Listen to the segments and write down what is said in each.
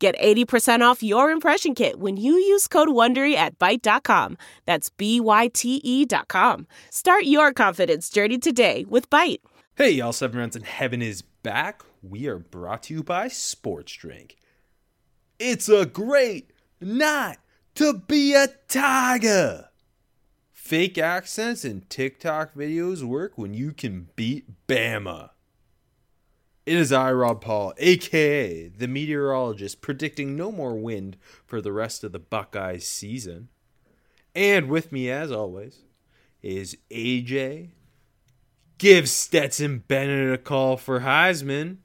Get 80% off your impression kit when you use code WONDERY at Byte.com. That's B-Y-T-E dot com. Start your confidence journey today with Byte. Hey, y'all, Seven Rounds in Heaven is back. We are brought to you by Sports Drink. It's a great night to be a tiger. Fake accents and TikTok videos work when you can beat Bama. It is I, Rob Paul, aka the meteorologist, predicting no more wind for the rest of the Buckeyes season. And with me, as always, is AJ. Give Stetson Bennett a call for Heisman,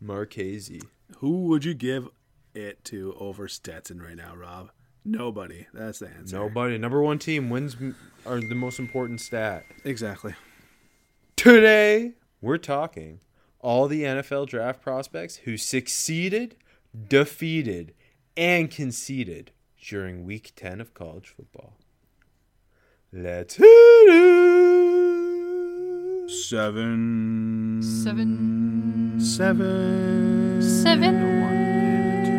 Marchese. Who would you give it to over Stetson right now, Rob? Nobody. That's the answer. Nobody. Number one team wins are the most important stat. Exactly. Today, we're talking all the NFL draft prospects who succeeded, defeated, and conceded during week 10 of college football. Let's hit it! Seven. Seven. Seven. Seven. A one and a two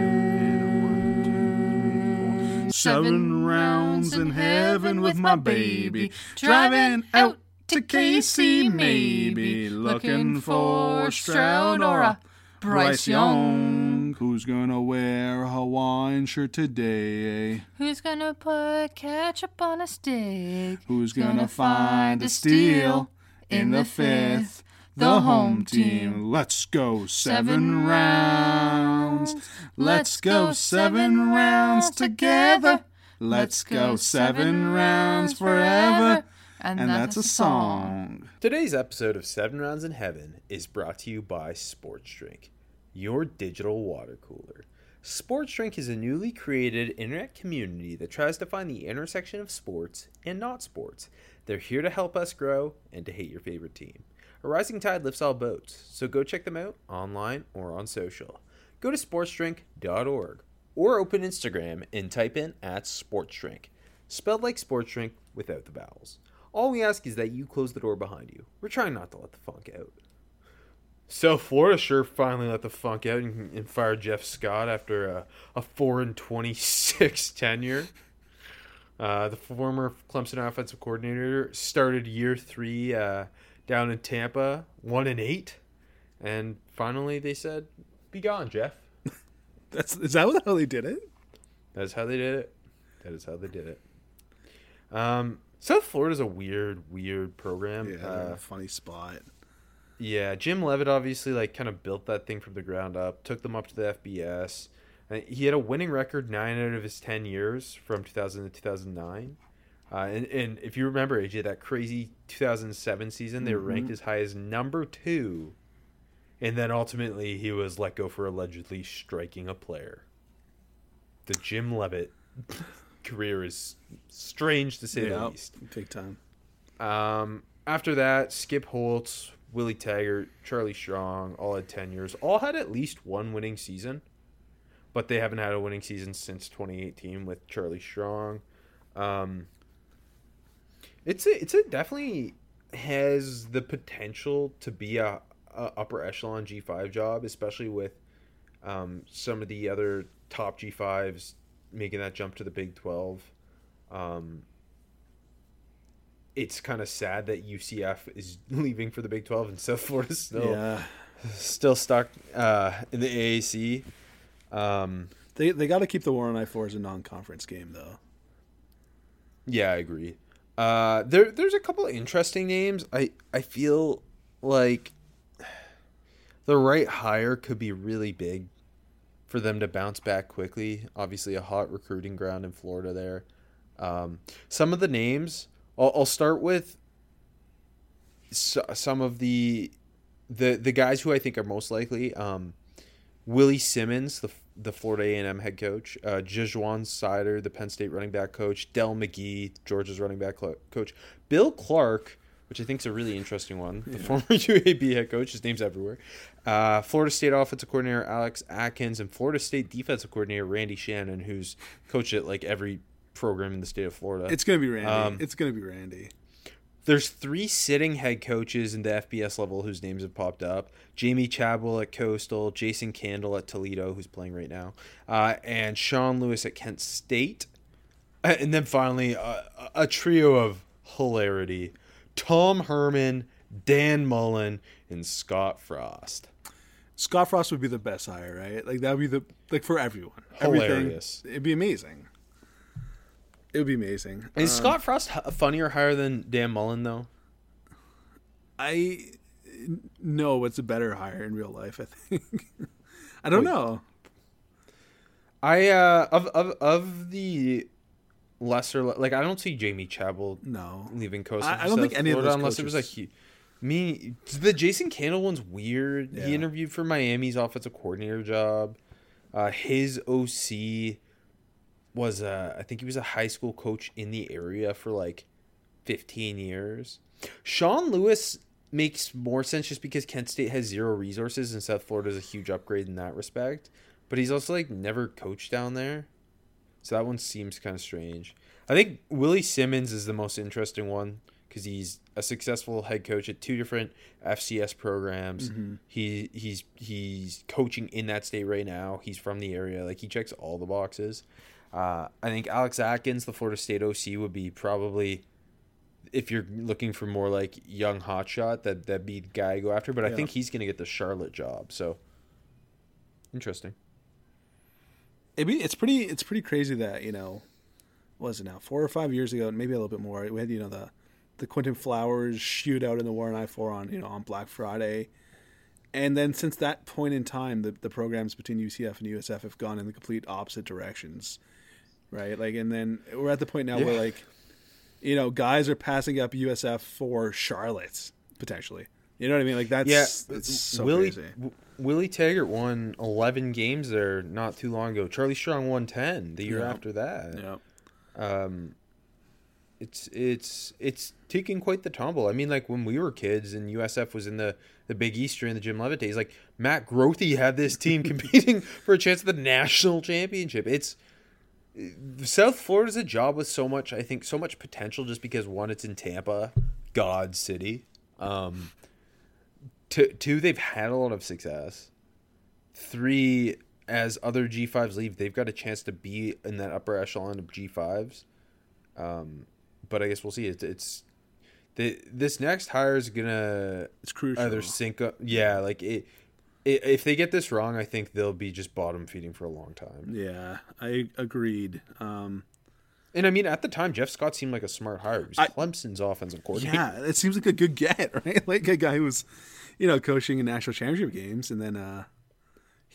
and a one, two, three, four. Seven rounds in heaven with my baby. Driving out to KC, maybe. Looking for Stroud or a Bryce Young. Who's gonna wear a Hawaiian shirt today? Who's gonna put ketchup on a stick? Who's gonna find a steal in the fifth? The home team. Let's go seven rounds. Let's go seven rounds together. Let's go seven rounds forever. And that's a song. Today's episode of Seven Rounds in Heaven is brought to you by Sports Drink, your digital water cooler. Sports Drink is a newly created internet community that tries to find the intersection of sports and not sports. They're here to help us grow and to hate your favorite team. A rising tide lifts all boats, so go check them out online or on social. Go to sportsdrink.org or open Instagram and type in at sportsdrink, spelled like sports drink without the vowels. All we ask is that you close the door behind you. We're trying not to let the funk out. So Florida sure finally let the funk out and, and fired Jeff Scott after a, a four and twenty six tenure. Uh, the former Clemson offensive coordinator started year three uh, down in Tampa, one and eight, and finally they said, "Be gone, Jeff." That's is that how they did it? That's how they did it. That is how they did it. Um, South Florida's a weird, weird program. Yeah, Uh, a funny spot. Yeah, Jim Leavitt obviously like kind of built that thing from the ground up, took them up to the FBS. And he had a winning record nine out of his ten years from 2000 to 2009. Uh, and, and if you remember, AJ, that crazy 2007 season, they were ranked as high as number two. And then ultimately, he was let go for allegedly striking a player. The Jim Leavitt career is strange to say the least. big time. Um, after that, Skip Holtz, Willie Taggart, Charlie Strong, all had 10 years. All had at least one winning season, but they haven't had a winning season since 2018 with Charlie Strong. Um, it's a, it's a definitely has the potential to be a, a upper echelon G5 job, especially with um, some of the other top G5s making that jump to the Big 12. Um, it's kind of sad that UCF is leaving for the Big 12 and South Florida's still yeah, still stuck uh, in the AAC. Um, they they got to keep the War on I four as a non-conference game though. yeah, I agree. Uh, there there's a couple of interesting names. I I feel like the right hire could be really big for them to bounce back quickly. Obviously, a hot recruiting ground in Florida there. Um, some of the names, I'll, I'll start with so, some of the the the guys who I think are most likely. Um, Willie Simmons, the the Florida A&M head coach, uh, Ja'Juan Seider, the Penn State running back coach, Dell McGee, Georgia's running back cl- coach, Bill Clark, which I think is a really interesting one, the former UAB head coach. His name's everywhere. Uh, Florida State offensive coordinator Alex Atkins and Florida State defensive coordinator Randy Shannon, who's coached at like every program in the state of Florida. It's gonna be Randy. Um, it's gonna be Randy. There's three sitting head coaches in the FBS level whose names have popped up: Jamey Chadwell at Coastal, Jason Candle at Toledo, who's playing right now, uh, and Sean Lewis at Kent State. And then finally, uh, a trio of hilarity: Tom Herman, Dan Mullen, and Scott Frost. Scott Frost would be the best hire, right? Like that would be the like for everyone. Hilarious. Everything. It'd be amazing. It would be amazing. Is Um, Scott Frost h- funnier higher than Dan Mullen though? I know what's a better hire in real life. I think. I don't Wait. know. I uh of of of the lesser like I don't see Jamey Chadwell No. leaving Coast. I- I don't think any of those unless it was like coaches- he, me. The Jason Candle one's weird. Yeah. He interviewed for Miami's offensive coordinator job. Uh, his OC was uh, I think he was a high school coach in the area for like fifteen years. Sean Lewis makes more sense just because Kent State has zero resources and South Florida is a huge upgrade in that respect. But he's also like never coached down there. So that one seems kind of strange. I think Willie Simmons is the most interesting one because he's a successful head coach at two different FCS programs. He he's he's coaching in that state right now. He's from the area. Like he checks all the boxes. Uh, I think Alex Atkins, the Florida State OC, would be probably if you're looking for more like young hotshot, that that'd be the guy to go after. But I think he's gonna get the Charlotte job. So interesting. It'd be, it's pretty. It's pretty crazy that you know, was it now? Four or five years ago, maybe a little bit more. We had you know the the Quinton Flowers shootout in the War on I four on you know on Black Friday, and then since that point in time, the the programs between UCF and USF have gone in the complete opposite directions, right? Like, and then we're at the point now where like, you know, guys are passing up USF for Charlotte potentially. You know what I mean? Like that's Yeah, it's so Willie crazy. W- Willie Taggart won eleven games there not too long ago. Charlie Strong won ten the year Yeah. after that. Yeah. Um, it's it's it's taking quite the tumble. I mean, like when we were kids and USF was in the the Big East during the Jim Leavitt days, like Matt Grothe had this team competing for a chance at the national championship. It's South Florida's a job with so much, I think, so much potential just because one, it's in Tampa, God City. Um, two, two, they've had a lot of success. Three, as other G5s leave, they've got a chance to be in that upper echelon of G5s. Um, but I guess we'll see. It's, it's the this next hire is gonna It's crucial. either sink up. Yeah, like it, it. If they get this wrong, I think they'll be just bottom feeding for a long time. Yeah, I agreed. Um, And I mean, at the time, Jeff Scott seemed like a smart hire. He was I- Clemson's offensive coordinator. yeah, it seems like a good get, right? Like a guy who was, you know, coaching in national championship games, and then uh,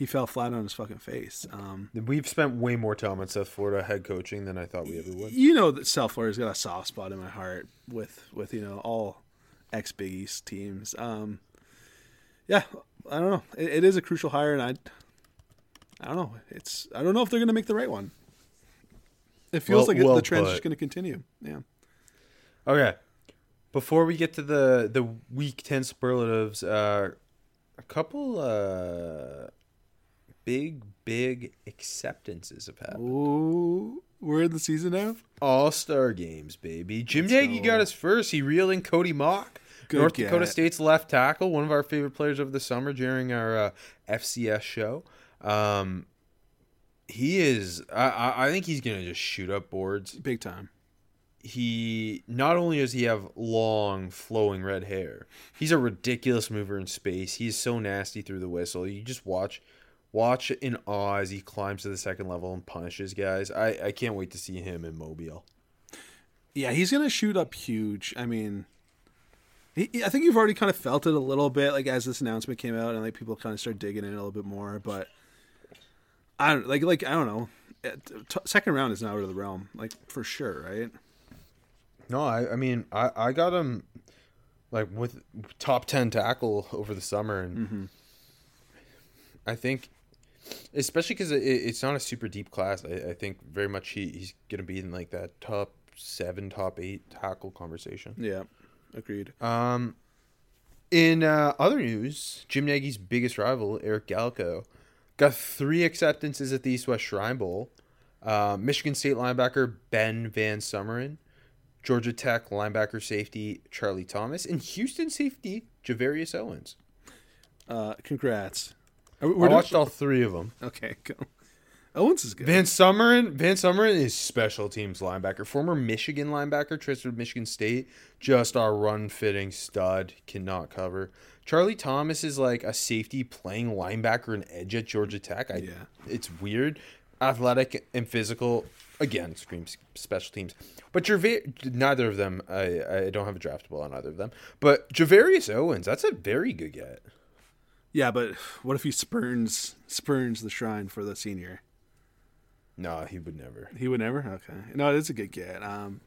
he fell flat on his fucking face. Um, We've spent way more time on South Florida head coaching than I thought we ever would. you know that South Florida's got a soft spot in my heart with with you know all ex Big East teams. Um, yeah, I don't know. It, it is a crucial hire, and I, I don't know. It's I don't know if they're going to make the right one. It feels Well- like well the trend is going to continue. Yeah. Okay. Before we get to the the week ten superlatives, uh, a couple uh, big big acceptances have happened. Ooh, we're in the season now. All star games, baby. Jim Nagy got us first. He reeled in Cody Mauch, Good North Dakota. State's left tackle, one of our favorite players of the summer during our uh, FCS show. Um, he is. I, I I think he's gonna just shoot up boards. Big time. He not only does he have long flowing red hair, he's a ridiculous mover in space. He's so nasty through the whistle. You just watch. Watch in awe as he climbs to the second level and punishes guys. I, I can't wait to see him in Mobile. Yeah, he's gonna shoot up huge. I mean, he, I think you've already kind of felt it a little bit, like as this announcement came out, and like people kind of start digging in a little bit more. But I don't like, like I don't know. T- second round is not out of the realm, like for sure, right? No, I, I mean, I, I got him like with top 10 tackle over the summer. And mm-hmm. I think especially because it, it's not a super deep class. I, I think very much he, he's gonna be in like that top seven, top eight tackle conversation. Yeah, agreed. Um, in uh, other news, Jim Nagy's biggest rival, Eric Galko, got three acceptances at the East West Shrine Bowl. Uh, Michigan State linebacker Ben VanSumeren, Georgia Tech linebacker safety Charlie Thomas, and Houston safety Gervarrius Owens. Uh, congrats. Uh, I we- we're doing- watched all three of them. Okay, go. Owens is good. VanSumeren, Van Summeren is special teams linebacker, former Michigan linebacker, transferred Michigan State, just our run fitting stud, cannot cover. Charlie Thomas is like a safety playing linebacker and edge at Georgia Tech. I, Yeah. it's weird, athletic and physical. Again, screams special teams, but Javar- neither of them. I I don't have a draftable on either of them. But Gervarrius Owens, that's a very good get. Yeah, but what if he spurns spurns the shrine for the senior? No, he would never. He would never. Okay, no, it's a good get. Um,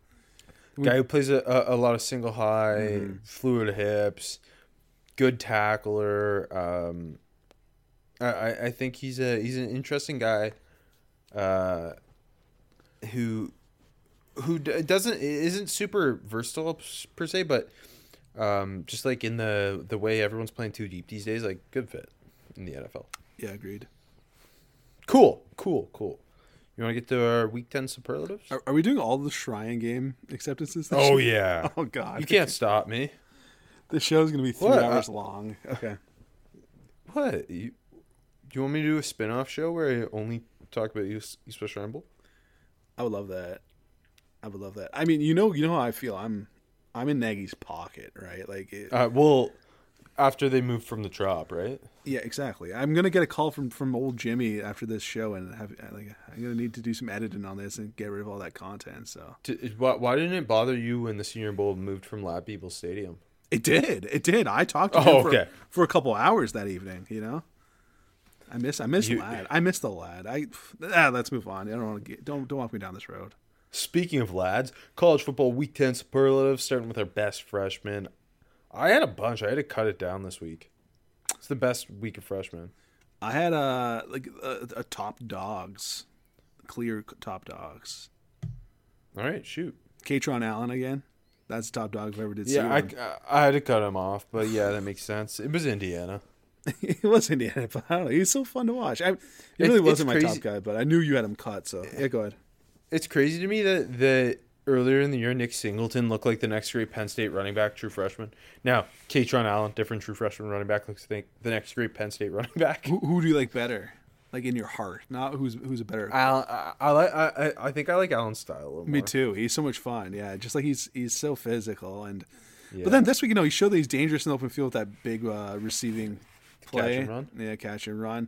Guy who plays a, a, a lot of single high, Mm-hmm. fluid hips, good tackler. Um, I, I I think he's a he's an interesting guy, uh, who who d- doesn't isn't super versatile per se, but um, just like in the the way everyone's playing too deep these days, like good fit in the NFL. yeah, agreed. Cool, cool, cool. You want to get to our week ten superlatives? Are, are we doing all the shrine game acceptances? this Oh year? yeah. Oh god, You can't stop me. The show's gonna be three What? hours long. Okay. What? You, do you want me to do a spin off show where I only talk about East, East West Ramble? I would love that. I would love that. I mean, you know, you know how I feel. I'm, I'm in Nagy's pocket, right? Like, it, Uh, well, after they moved from the drop, right? yeah, exactly. I'm gonna get a call from from old Jimmy after this show, and have like, I'm gonna need to do some editing on this and get rid of all that content. So D- why, why didn't it bother you when the Senior Bowl moved from Ladd-Peebles Stadium? it did, it did. I talked to Oh, him for, okay. for a couple hours that evening. You know, I miss, I miss You- lad. I miss the lad. I ah, let's move on. I don't want to get don't don't walk me down this road. Speaking of lads, college football week 10 superlatives, starting with our best freshman. I had a bunch. I had to cut it down this week. It's the best week of freshmen. I had a like a, a top dogs, clear top dogs. All right, shoot. Kaytron Allen again. That's the top dog if I ever did see Yeah, I. I had to cut him off, but yeah, that makes sense. It was Indiana. it was Indiana, but I don't know. He's so fun to watch. I, he It's- really wasn't my top guy, but I knew you had him cut. So yeah, go ahead. It's crazy to me that that earlier in the year Nick Singleton looked like the next great Penn State running back, true freshman. Now Kaytron Allen, different true freshman running back, looks like the next great Penn State running back. Who, who do you like better? Like in your heart, not who's who's a better. I, I like I, I- think I like Allen's style a little Me more. too. He's so much fun. Yeah, just like he's he's so physical and. Yeah. But then this week, you know, he showed that he's dangerous in the open field with that big uh, receiving play. Catch and run? Yeah, catch and run.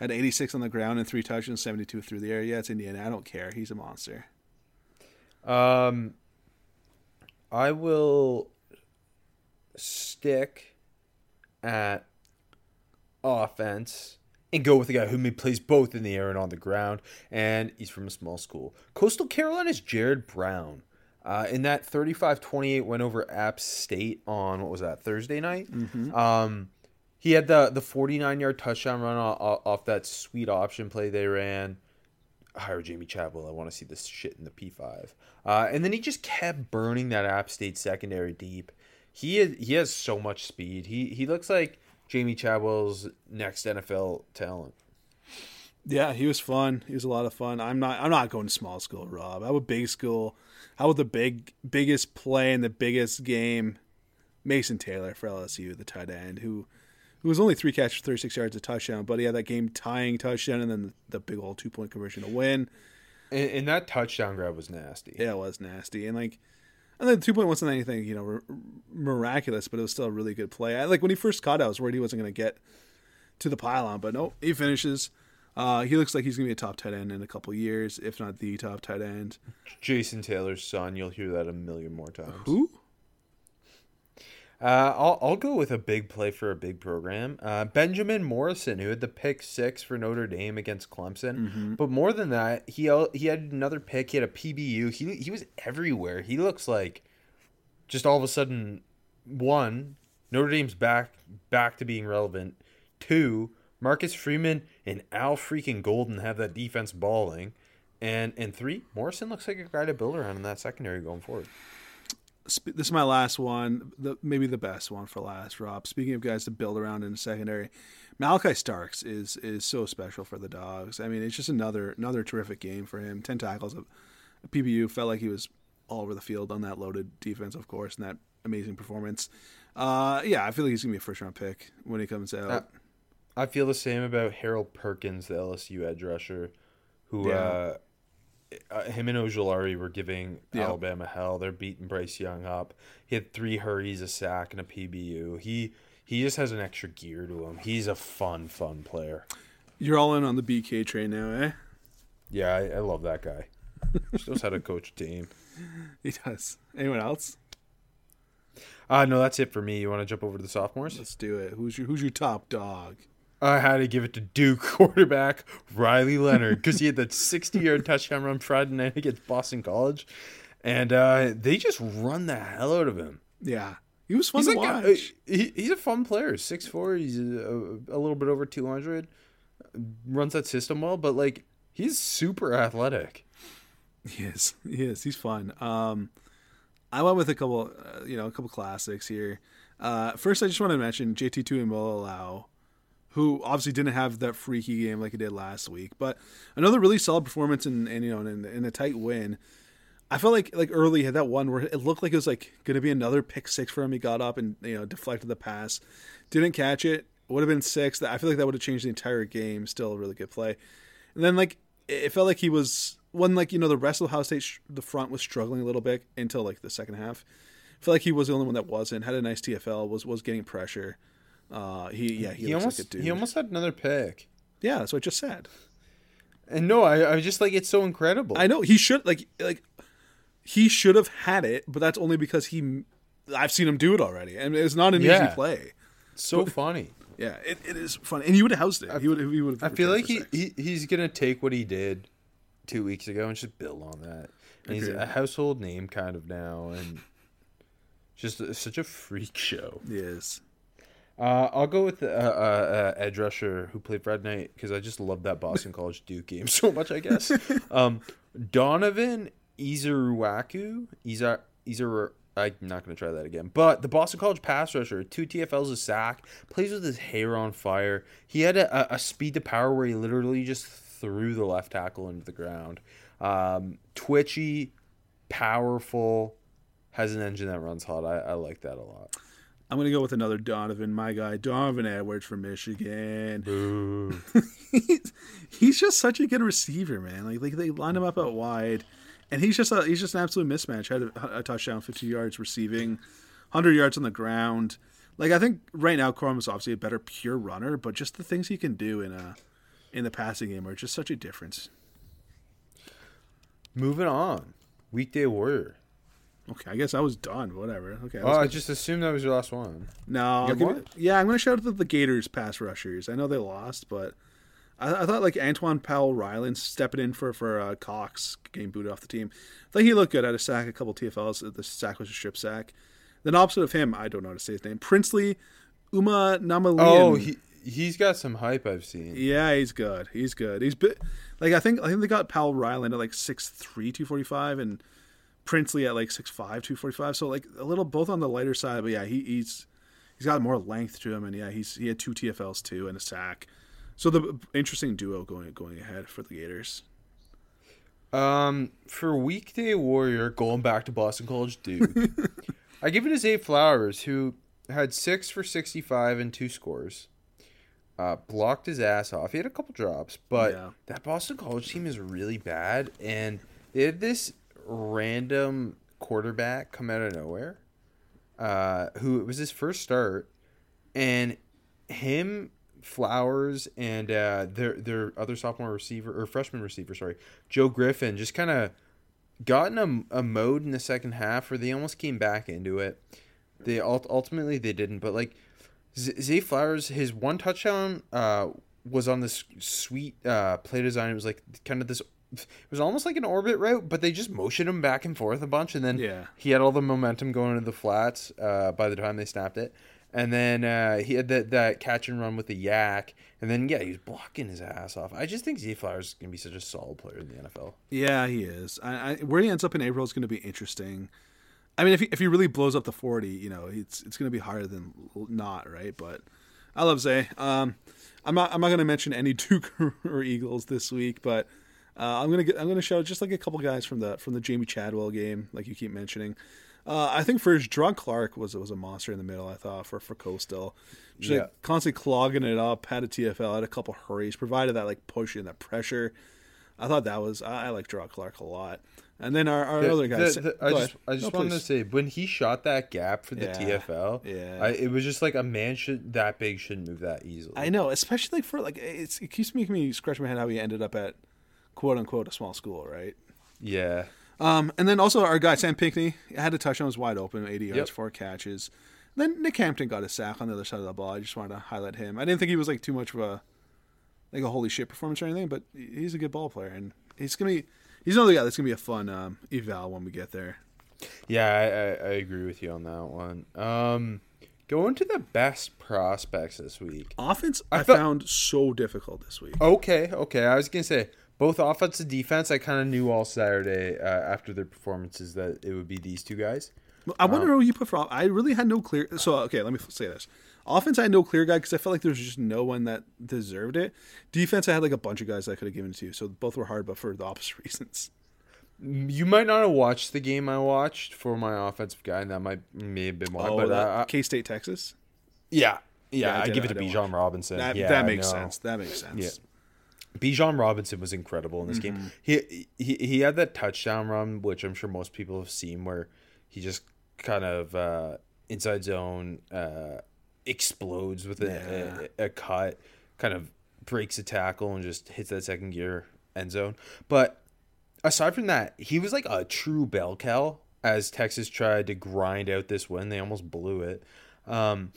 Had 86 on the ground and three touchdowns, 72 through the air. Yeah, it's Indiana. I don't care. He's a monster. Um, I will stick at offense and go with a guy who may plays both in the air and on the ground, and he's from a small school. Coastal Carolina's Jared Brown. Uh, in that 35-28 win over App State on what was that Thursday night? Um, he had the the 49 yard touchdown run off, off that sweet option play they ran hire Jamey Chadwell. I want to see this shit in the P5. Uh, and then he just kept burning that App State secondary deep. He is, he has so much speed. He he looks like Jamey Chadwell's next NFL talent. Yeah, he was fun. He was a lot of fun. I'm not. I'm not going to small school, Rob. How about big school? How about the big, biggest play in the biggest game? Mason Taylor for LSU, the tight end, who, who was only three catches, 36 yards, a touchdown, but he had that game tying touchdown and then the, big old two point conversion to win. And, and that touchdown grab was nasty. Yeah, it was nasty, and like, and then the two point wasn't anything you know r- miraculous, but it was still a really good play. I, like when he first caught, it, I was worried he wasn't going to get to the pylon, but no, he finishes. Uh, he looks like he's going to be a top tight end in a couple years, if not the top tight end. Jason Taylor's son. You'll hear that a million more times. Who? Uh, I'll, I'll go with a big play for a big program. Uh, Benjamin Morrison, who had the pick six for Notre Dame against Clemson. But more than that, he he had another pick. He had a PBU. He he was everywhere. He looks like just all of a sudden one Notre Dame's back back to being relevant. Two Marcus Freeman and Al freaking Golden have that defense balling. And and three, Morrison looks like a guy to build around in that secondary going forward. This is my last one, the, maybe the best one for last, Rob. Speaking of guys to build around in the secondary, Malaki Starks is is so special for the Dogs. I mean, it's just another another terrific game for him. Ten tackles, a, a PBU. Felt like he was all over the field on that loaded defense, of course, and that amazing performance. Uh, yeah, I feel like he's gonna be a first round pick when he comes out. Uh, I feel the same about Harold Perkins, the LSU edge rusher, who Yeah. uh, uh, him and Ojulari were giving Yeah. Alabama hell. They're beating Bryce Young up. He had three hurries, a sack, and a PBU. He he just has an extra gear to him. He's a fun, fun player. You're all in on the BK train now, eh? Yeah, I, I love that guy. He knows how to coach a team. He does. Anyone else? Uh, no, that's it for me. You want to jump over to the sophomores? Let's do it. Who's your Who's your top dog? I had to give it to Duke quarterback Riley Leonard because he had that 60 yard touchdown run Friday night against Boston College. And uh, they just run the hell out of him. Yeah, he was fun He's to like a, watch. he, he's a fun player. 6'4, he's a, a little bit over 200. Runs that system well, but like he's super athletic. He is. He is. He's fun. Um, I went with a couple, uh, you know, a couple classics here. Uh, first, I just want to mention JT Tuimoloau, who obviously didn't have that freaky game like he did last week, but another really solid performance and, and you know, in, in a tight win. I felt like like early had that one where it looked like it was like going to be another pick six for him. He got up and you know deflected the pass, didn't catch it. Would have been six. I feel like that would have changed the entire game. Still a really good play. And then like it felt like he was when like you know the rest of Ohio State sh- the front was struggling a little bit until like the second half. I felt like he was the only one that wasn't had a nice TFL was was getting pressure. Uh, he yeah he, He, looks almost like he almost had another pick. yeah, that's what I just said. And no, I, I just like it's so incredible. I know he should like like he should have had it, but that's only because he. I've seen him do it already, and it's not an Yeah. easy play. so funny. Yeah, it, it is fun, and he would have housed it. he would he would. I feel like he, he he's gonna take what he did two weeks ago and just build on that. And he's a household name kind of now, and just a- such a freak show. he is. Uh, I'll go with the uh, uh, uh, edge rusher who played Friday night because I just love that Boston College Duke game so much. I guess um, Donovan Ezeiruaku. Izar Izar. I'm not going to try that again. But the Boston College pass rusher, two TFLs a sack, plays with his hair on fire. He had a, a, a speed to power where he literally just threw the left tackle into the ground. Um, twitchy, powerful, has an engine that runs hot. I, I like that a lot. I'm gonna go with another Donovan, my guy, Donovan Edwards from Michigan. Boo. he's, he's just such a good receiver, man. Like, like they line him up out wide, and he's just a he's just an absolute mismatch. Had a, a touchdown, 50 yards receiving, 100 yards on the ground. Like I think right now Corum is obviously a better pure runner, but just the things he can do in a in the passing game are just such a difference. Moving on. Weekday Warrior. Okay, I guess I was done. Whatever. Okay. Oh, I just assumed that was your last one. no, I'll give it- yeah, I'm gonna shout out the, the Gators pass rushers. I know they lost, but I, I thought like Antwaun Powell Ryland stepping in for for uh, Cox getting booted off the team. I thought he looked good. Had a sack, a couple TFLs. The sack was a strip sack. Then opposite of him, I don't know how to say his name. Princely Umanmielen. Oh, he he's got some hype I've seen. Yeah, he's good. He's good. He's bit like I think I think they got Powell Ryland at like 6'3", 245 and Princely at like 6'5", 245. So like a little both on the lighter side, but yeah, he, he's he's got more length to him, and yeah, he's he had two TFLs too and a sack. So the interesting duo going going ahead for the Gators. Um, for weekday warrior, going back to Boston College Duke, I give it to Zay Flowers, who had six for sixty-five and two scores. Uh, blocked his ass off. He had a couple drops, but Yeah. that Boston College team is really bad, and they had this random quarterback come out of nowhere, uh, who it was his first start, and him, Flowers, and uh, their their other sophomore receiver or freshman receiver, sorry, Joe Griffin, just kind of got in a, a mode in the second half where they almost came back into it. They ultimately they didn't, but like Zay Flowers, his one touchdown uh, was on this sweet uh, play design. It was like kind of this. It was almost like an orbit route, but they just motioned him back and forth a bunch, and then Yeah. he had all the momentum going into the flats uh, by the time they snapped it. And then uh, he had that, that catch and run with the yak. And then, yeah, he was blocking his ass off. I just think Zay Flowers is going to be such a solid player in the NFL. Yeah, he is. I, I, where he ends up in April is going to be interesting. I mean, if he, if he really blows up the 40, you know, it's it's going to be harder than not, right? But I love Zay. Um, I'm not I'm not going to mention any Duke or Eagles this week, but uh, I'm gonna get, I'm gonna show just like a couple guys from the from the Jamey Chadwell game, like you keep mentioning. Uh, I think for Jerrod Clark was was a monster in the middle. I thought for for Coastal, just Yeah. like constantly clogging it up. Had a TFL, had a couple hurries, provided that like push and that pressure. I thought that was I, I like Jerrod Clark a lot. And then our, our The- other guys. the- the- I just. I just No, wanted to please. say when he shot that gap for the Yeah, TFL, yeah. I, it was just like a man should that big shouldn't move that easily. I know, especially for like it's it keeps making me scratch my head how he ended up at quote unquote a small school, right? Yeah, Um, and then also our guy Sam Pinckney had a touchdown, was wide open, eighty yards, Yep. four catches. Then Nick Hampton got a sack on the other side of the ball. I just wanted to highlight him. I didn't think he was like too much of a like a holy shit performance or anything, but he's a good ball player, and he's gonna be he's another guy that's gonna be a fun um, eval when we get there. yeah, I, I, I agree with you on that one. Um, going to the best prospects this week. Offense, I, I found so difficult this week. Okay, okay. I was gonna say both offense and defense. I kind of knew all Saturday uh, after their performances that it would be these two guys. I wonder who you put for. I really had no clear. So okay, let me say this: offense, I had no clear guy because I felt like there was just no one that deserved it. Defense, I had like a bunch of guys I could have given it to. So both were hard, but for the opposite reasons. You might not have watched the game I watched for my offensive guy, and that might may have been why. Oh, but uh, K State, Texas. yeah, Yeah, yeah, I I, give it to Bijan Robinson. That yeah, that makes sense. That makes sense. Yeah. Bijan Robinson was incredible in this Mm-hmm. game. He, he he had that touchdown run, which I'm sure most people have seen, where he just kind of uh, inside zone uh, explodes with a, a, a cut, kind of breaks a tackle and just hits that second gear end zone. But aside from that, he was like a true bell cow as Texas tried to grind out this win. They almost blew it. Um,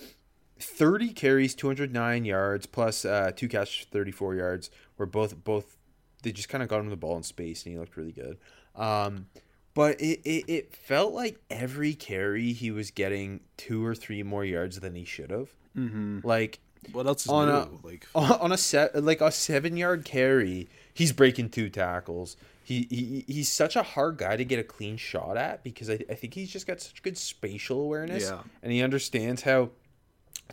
30 carries, 209 yards, plus uh, two catches, 34 yards. Where both both they just kind of got him the ball in space, and he looked really good. Um, but it, it, it felt like every carry he was getting two or three more yards than he should have. Mm-hmm. Like What else is On new? a- like on on a set like a seven yard carry, he's breaking two tackles. He, he he's such a hard guy to get a clean shot at because I, I think he's just got such good spatial awareness Yeah. and he understands how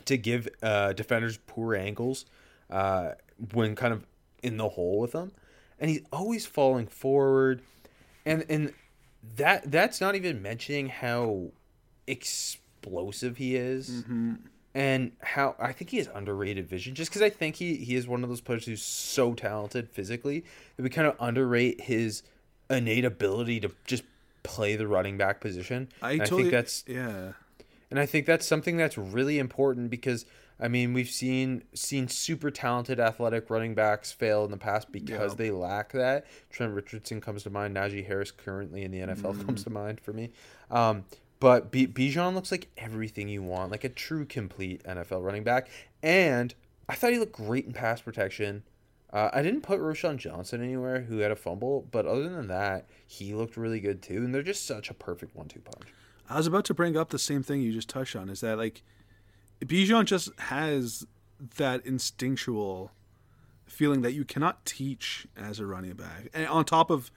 to give uh, defenders poor angles uh, when kind of in the hole with them, and he's always falling forward, and and that that's not even mentioning how explosive he is and how I think he has underrated vision. Just because I think he he is one of those players who's so talented physically that we kind of underrate his innate ability to just play the running back position. I totally think that's yeah. And I think that's something that's really important because I mean we've seen seen super talented athletic running backs fail in the past because Yeah. they lack that. Trent Richardson comes to mind. Najee Harris currently in the NFL Mm-hmm. comes to mind for me. Um, but B- Bijan looks like everything you want, like a true complete NFL running back. And I thought he looked great in pass protection. Uh, I didn't put Roschon Johnson anywhere, who had a fumble, but other than that, he looked really good too. And they're just such a perfect one-two punch. I was about to bring up the same thing you just touched on. Is that like Bijan just has that instinctual feeling that you cannot teach as a running back, and on top of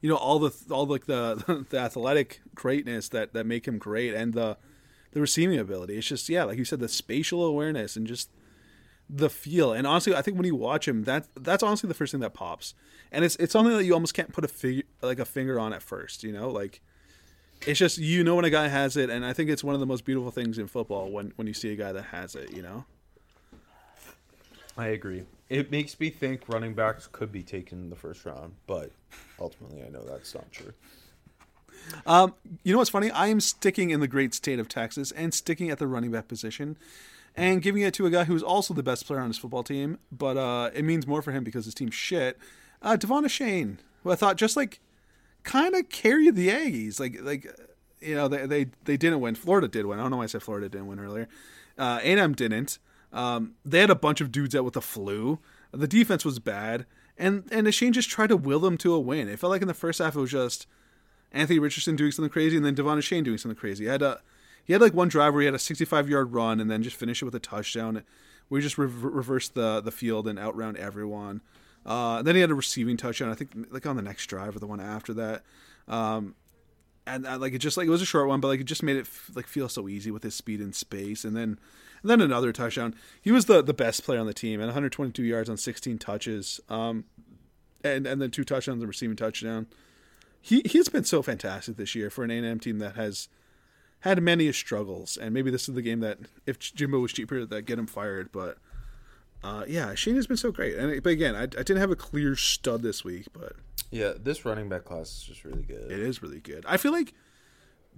you know all the all like the the athletic greatness that that make him great, and the the receiving ability. It's just yeah, like you said, the spatial awareness and just the feel. And honestly, I think when you watch him, that that's honestly the first thing that pops. And it's it's something that you almost can't put a figure like a finger on at first. You know, like it's just you know when a guy has it, and I think it's one of the most beautiful things in football when when you see a guy that has it. You know. I agree. It makes me think running backs could be taken in the first round, but ultimately, I know that's not true. Um, you know what's funny? I am sticking in the great state of Texas and sticking at the running back position and giving it to a guy who's also the best player on his football team, but uh, it means more for him because his team's shit. Uh, De'Von Achane, who I thought just like kind of carried the Aggies. Like, like you know, they, they they didn't win. Florida did win. I don't know why I said Florida didn't win earlier. Uh, A&M didn't. Um, they had a bunch of dudes out with the flu. The defense was bad, and and Shane just tried to will them to a win. It felt like in the first half it was just Anthony Richardson doing something crazy, and then De'Von Achane doing something crazy. He had a he had like one drive where he had a 65 yard run and then just finished it with a touchdown. We just re- reversed the the field and outround everyone. Uh, then he had a receiving touchdown. I think like on the next drive or the one after that. Um, and uh, like it just like it was a short one, but like it just made it f- like feel so easy with his speed and space. And then and then another touchdown. He was the the best player on the team and 122 yards on 16 touches. Um, and and then two touchdowns and receiving touchdown. He he's been so fantastic this year for an A&M team that has had many struggles. And maybe this is the game that if Jimbo was cheaper, that get him fired. But uh, yeah, Shane has been so great. And but again, I, I didn't have a clear stud this week, but Yeah, this running back class is just really good. it is really good. I feel like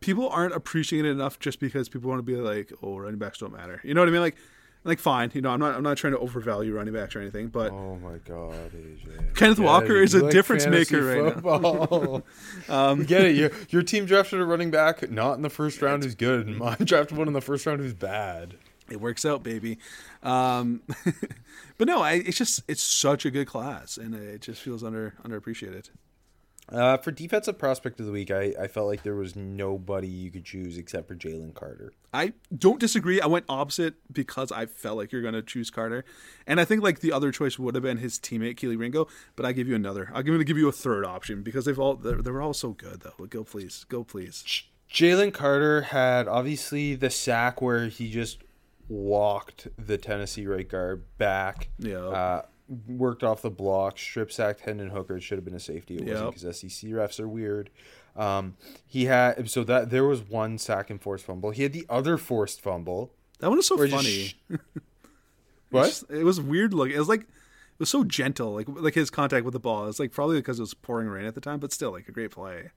people aren't appreciating it enough just because people want to be like, oh, running backs don't matter. You know what I mean? Like, like fine. You know, I'm not I'm not trying to overvalue running backs or anything, but Oh my god, AJ. Kenneth Get Walker is a like difference maker right now. um, get it. Your, your team drafted a running back not in the first round who's good, and mine drafted one in the first round who's bad. It works out, baby. Um, but no, I, it's just it's such a good class, and it just feels under underappreciated. Uh, for defensive prospect of the week, I, I felt like there was nobody you could choose except for Jalen Carter. I don't disagree. I went opposite because I felt like you're going to choose Carter, and I think like the other choice would have been his teammate Kelee Ringo. But I give you another. I'm going to give you a third option because they've all they're, they're all so good though. Go please, go please. Jalen Carter had obviously the sack where he just walked the Tennessee right guard back. Yeah. Uh, worked off the block, strip sacked Hendon Hooker. It should have been a safety. It wasn't because SEC refs are weird. Um, he had so that there was one sack and forced fumble. He had the other forced fumble. That one was so just funny. sh- what? It was weird looking. It was like it was so gentle, like like his contact with the ball. It's like probably because it was pouring rain at the time, but still like a great play.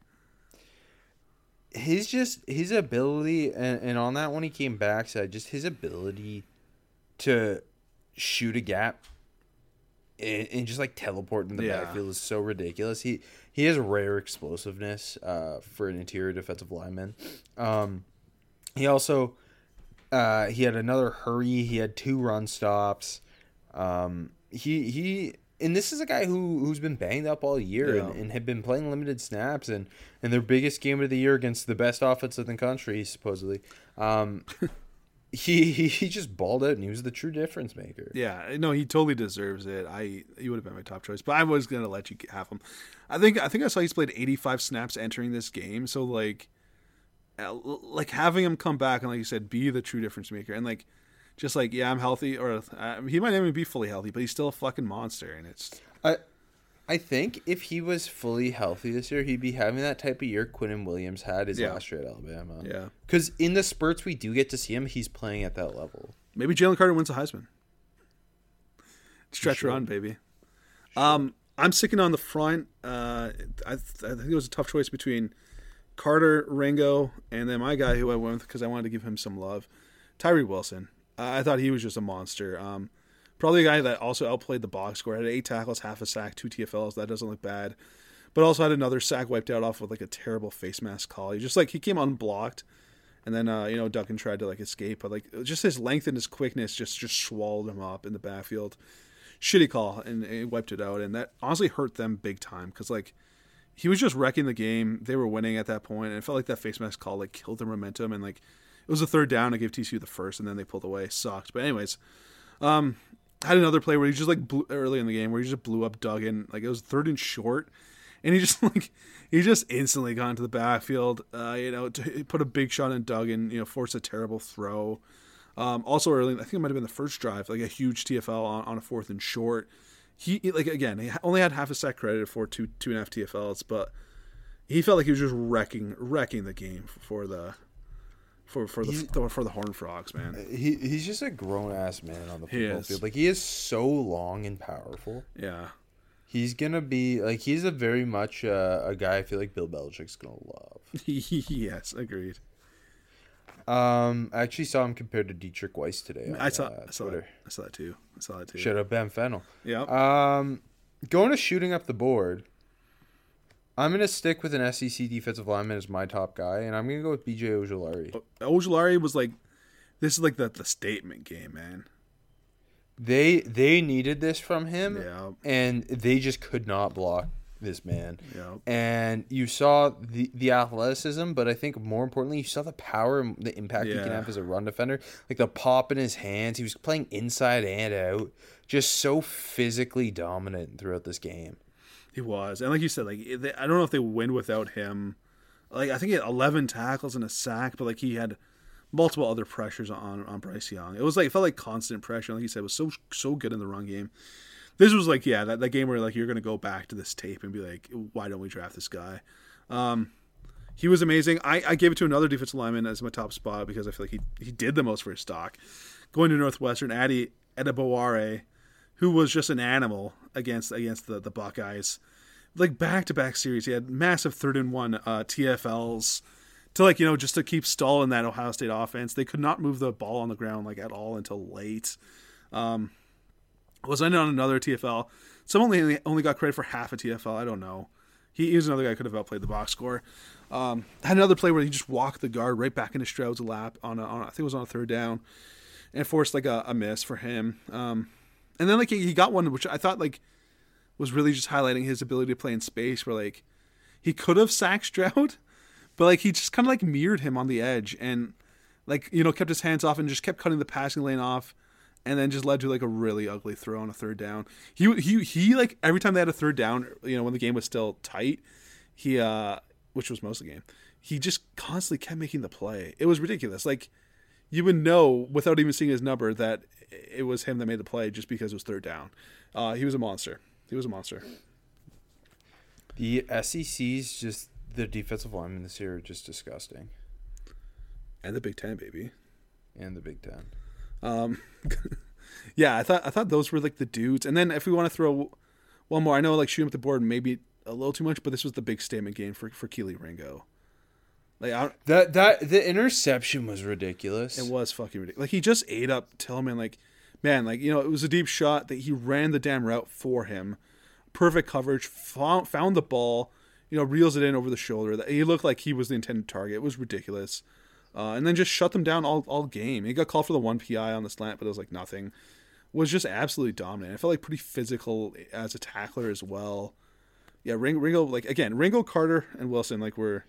His just his ability and, and on that when he came back said just his ability to shoot a gap and, and just like teleport in the Yeah. backfield is so ridiculous. He he has rare explosiveness uh, for an interior defensive lineman. Um, he also uh, he had another hurry. He had two run stops. Um, he he and this is a guy who who's been banged up all year and, Yeah. and had been playing limited snaps and and their biggest game of the year against the best offense in the country supposedly. Um, he, he he just balled out and he was the true difference maker. Yeah, no, he totally deserves it. I he would have been my top choice, but I was gonna let you have him. I think I think I saw he's played 85 snaps entering this game, so like, uh, like having him come back and like you said, be the true difference maker, and like, just like yeah, I'm healthy, or uh, he might not even be fully healthy, but he's still a fucking monster, and it's I I think if he was fully healthy this year, he'd be having that type of year Quinnen Williams had his Yeah. last year at Alabama. Yeah. Because in the spurts we do get to see him, he's playing at that level. maybe Jalen Carter wins the Heisman. Stretch run, baby. Um, I'm sticking on the front. Uh, I, I think it was a tough choice between Carter, Ringo, and then my guy who I went with because I wanted to give him some love, Tyree Wilson. I thought he was just a monster. Um, probably a guy that also outplayed the box score. Had eight tackles, half a sack, two TFLs. That doesn't look bad. But also had another sack wiped out off with like a terrible face mask call. He just like he came unblocked, and then uh, you know Duggan tried to like escape, but like just his length and his quickness just just swallowed him up in the backfield. Shitty call, and it wiped it out, and that honestly hurt them big time because like he was just wrecking the game. They were winning at that point, and it felt like that face mask call like killed their momentum. And like it was a third down. I gave TCU the first, and then they pulled away. Sucked. But anyways, um, had another play where he just like blew early in the game where he just blew up Duggan. Like it was third and short, and he just like he just instantly got into the backfield. Uh, you know, put a big shot in Duggan. You know, forced a terrible throw. Um, also early, I think it might have been the first drive, like a huge TFL on, on a fourth and short. He like again, he only had half a sack credited for two two and a half TFLs, but he felt like he was just wrecking wrecking the game for the for for the for the Horn Frogs, man. He he's just a grown ass man on the football field. Like he is so long and powerful. Yeah, He's gonna be like he's a very much uh, a guy I feel like Bill Belichick's gonna love. yes, agreed. Um, I actually saw him compared to Deatrich Wise today. On, I saw uh, I saw that. I saw that too. I saw that too. Shout out Ben Fennell. Yeah. Um, going to shooting up the board. I'm gonna stick with an SEC defensive lineman as my top guy, and I'm gonna go with BJ Ojolari. Ojulari was like, this is like the the statement game, man. They they needed this from him, Yeah. and they just could not block this man. Yeah. And you saw the the athleticism, but I think more importantly, you saw the power and the impact he can have as a run defender. Like the pop in his hands, he was playing inside and out, just so physically dominant throughout this game. He was, and like you said, like they, I don't know if they win without him. Like I think he had 11 tackles and a sack, but like he had multiple other pressures on on Bryce Young. It was like it felt like constant pressure. Like you said, it was so so good in the run game. This was like yeah, that, that game where like you're gonna go back to this tape and be like, why don't we draft this guy? Um, he was amazing. I, I gave it to another defensive lineman as my top spot because I feel like he he did the most for his stock. Going to Northwestern, Addy Adebawore, who was just an animal against against the, the Buckeyes. Like back to back series, he had massive third and one uh, TFLs to like you know just to keep stalling that Ohio State offense. They could not move the ball on the ground like at all until late. Um, was ended on another TFL. Some only only got credit for half a TFL. I don't know. He, was another guy could have outplayed the box score. Um, had another play where he just walked the guard right back into Stroud's lap on, a, on a, I think it was on a third down, and forced like a, a miss for him. Um, and then like he, got one which I thought like was really just highlighting his ability to play in space, where like he could have sacked Stroud, but like he just kind of like mirrored him on the edge and like you know kept his hands off and just kept cutting the passing lane off and then just led to like a really ugly throw on a third down. He he he like every time they had a third down, you know, when the game was still tight, he uh which was most of the game, he just constantly kept making the play. It was ridiculous. Like you would know without even seeing his number that it was him that made the play just because it was third down. Uh, he was a monster. He was a monster. The SEC's just the defensive linemen this year are just disgusting, And the Big Ten, baby. and the Big Ten. Um, yeah, I thought I thought those were like the dudes. And then if we want to throw one more, I know like shooting up the board maybe a little too much, but this was the big statement game for for Kelee Ringo. Like I, That that the interception was ridiculous. it was fucking ridiculous. Like he just ate up Tillman. Like man, like you know it was a deep shot that he ran the damn route for him. Perfect coverage. Found found the ball. You know, reels it in over the shoulder. That He looked like he was the intended target. It was ridiculous. Uh, and then just shut them down all, all game. He got called for the one PI on the slant, but it was like nothing. Was just absolutely dominant. I felt like pretty physical as a tackler as well. Yeah, Ring, Ringo, like again, Ringo, Carter, and Wilson, like were,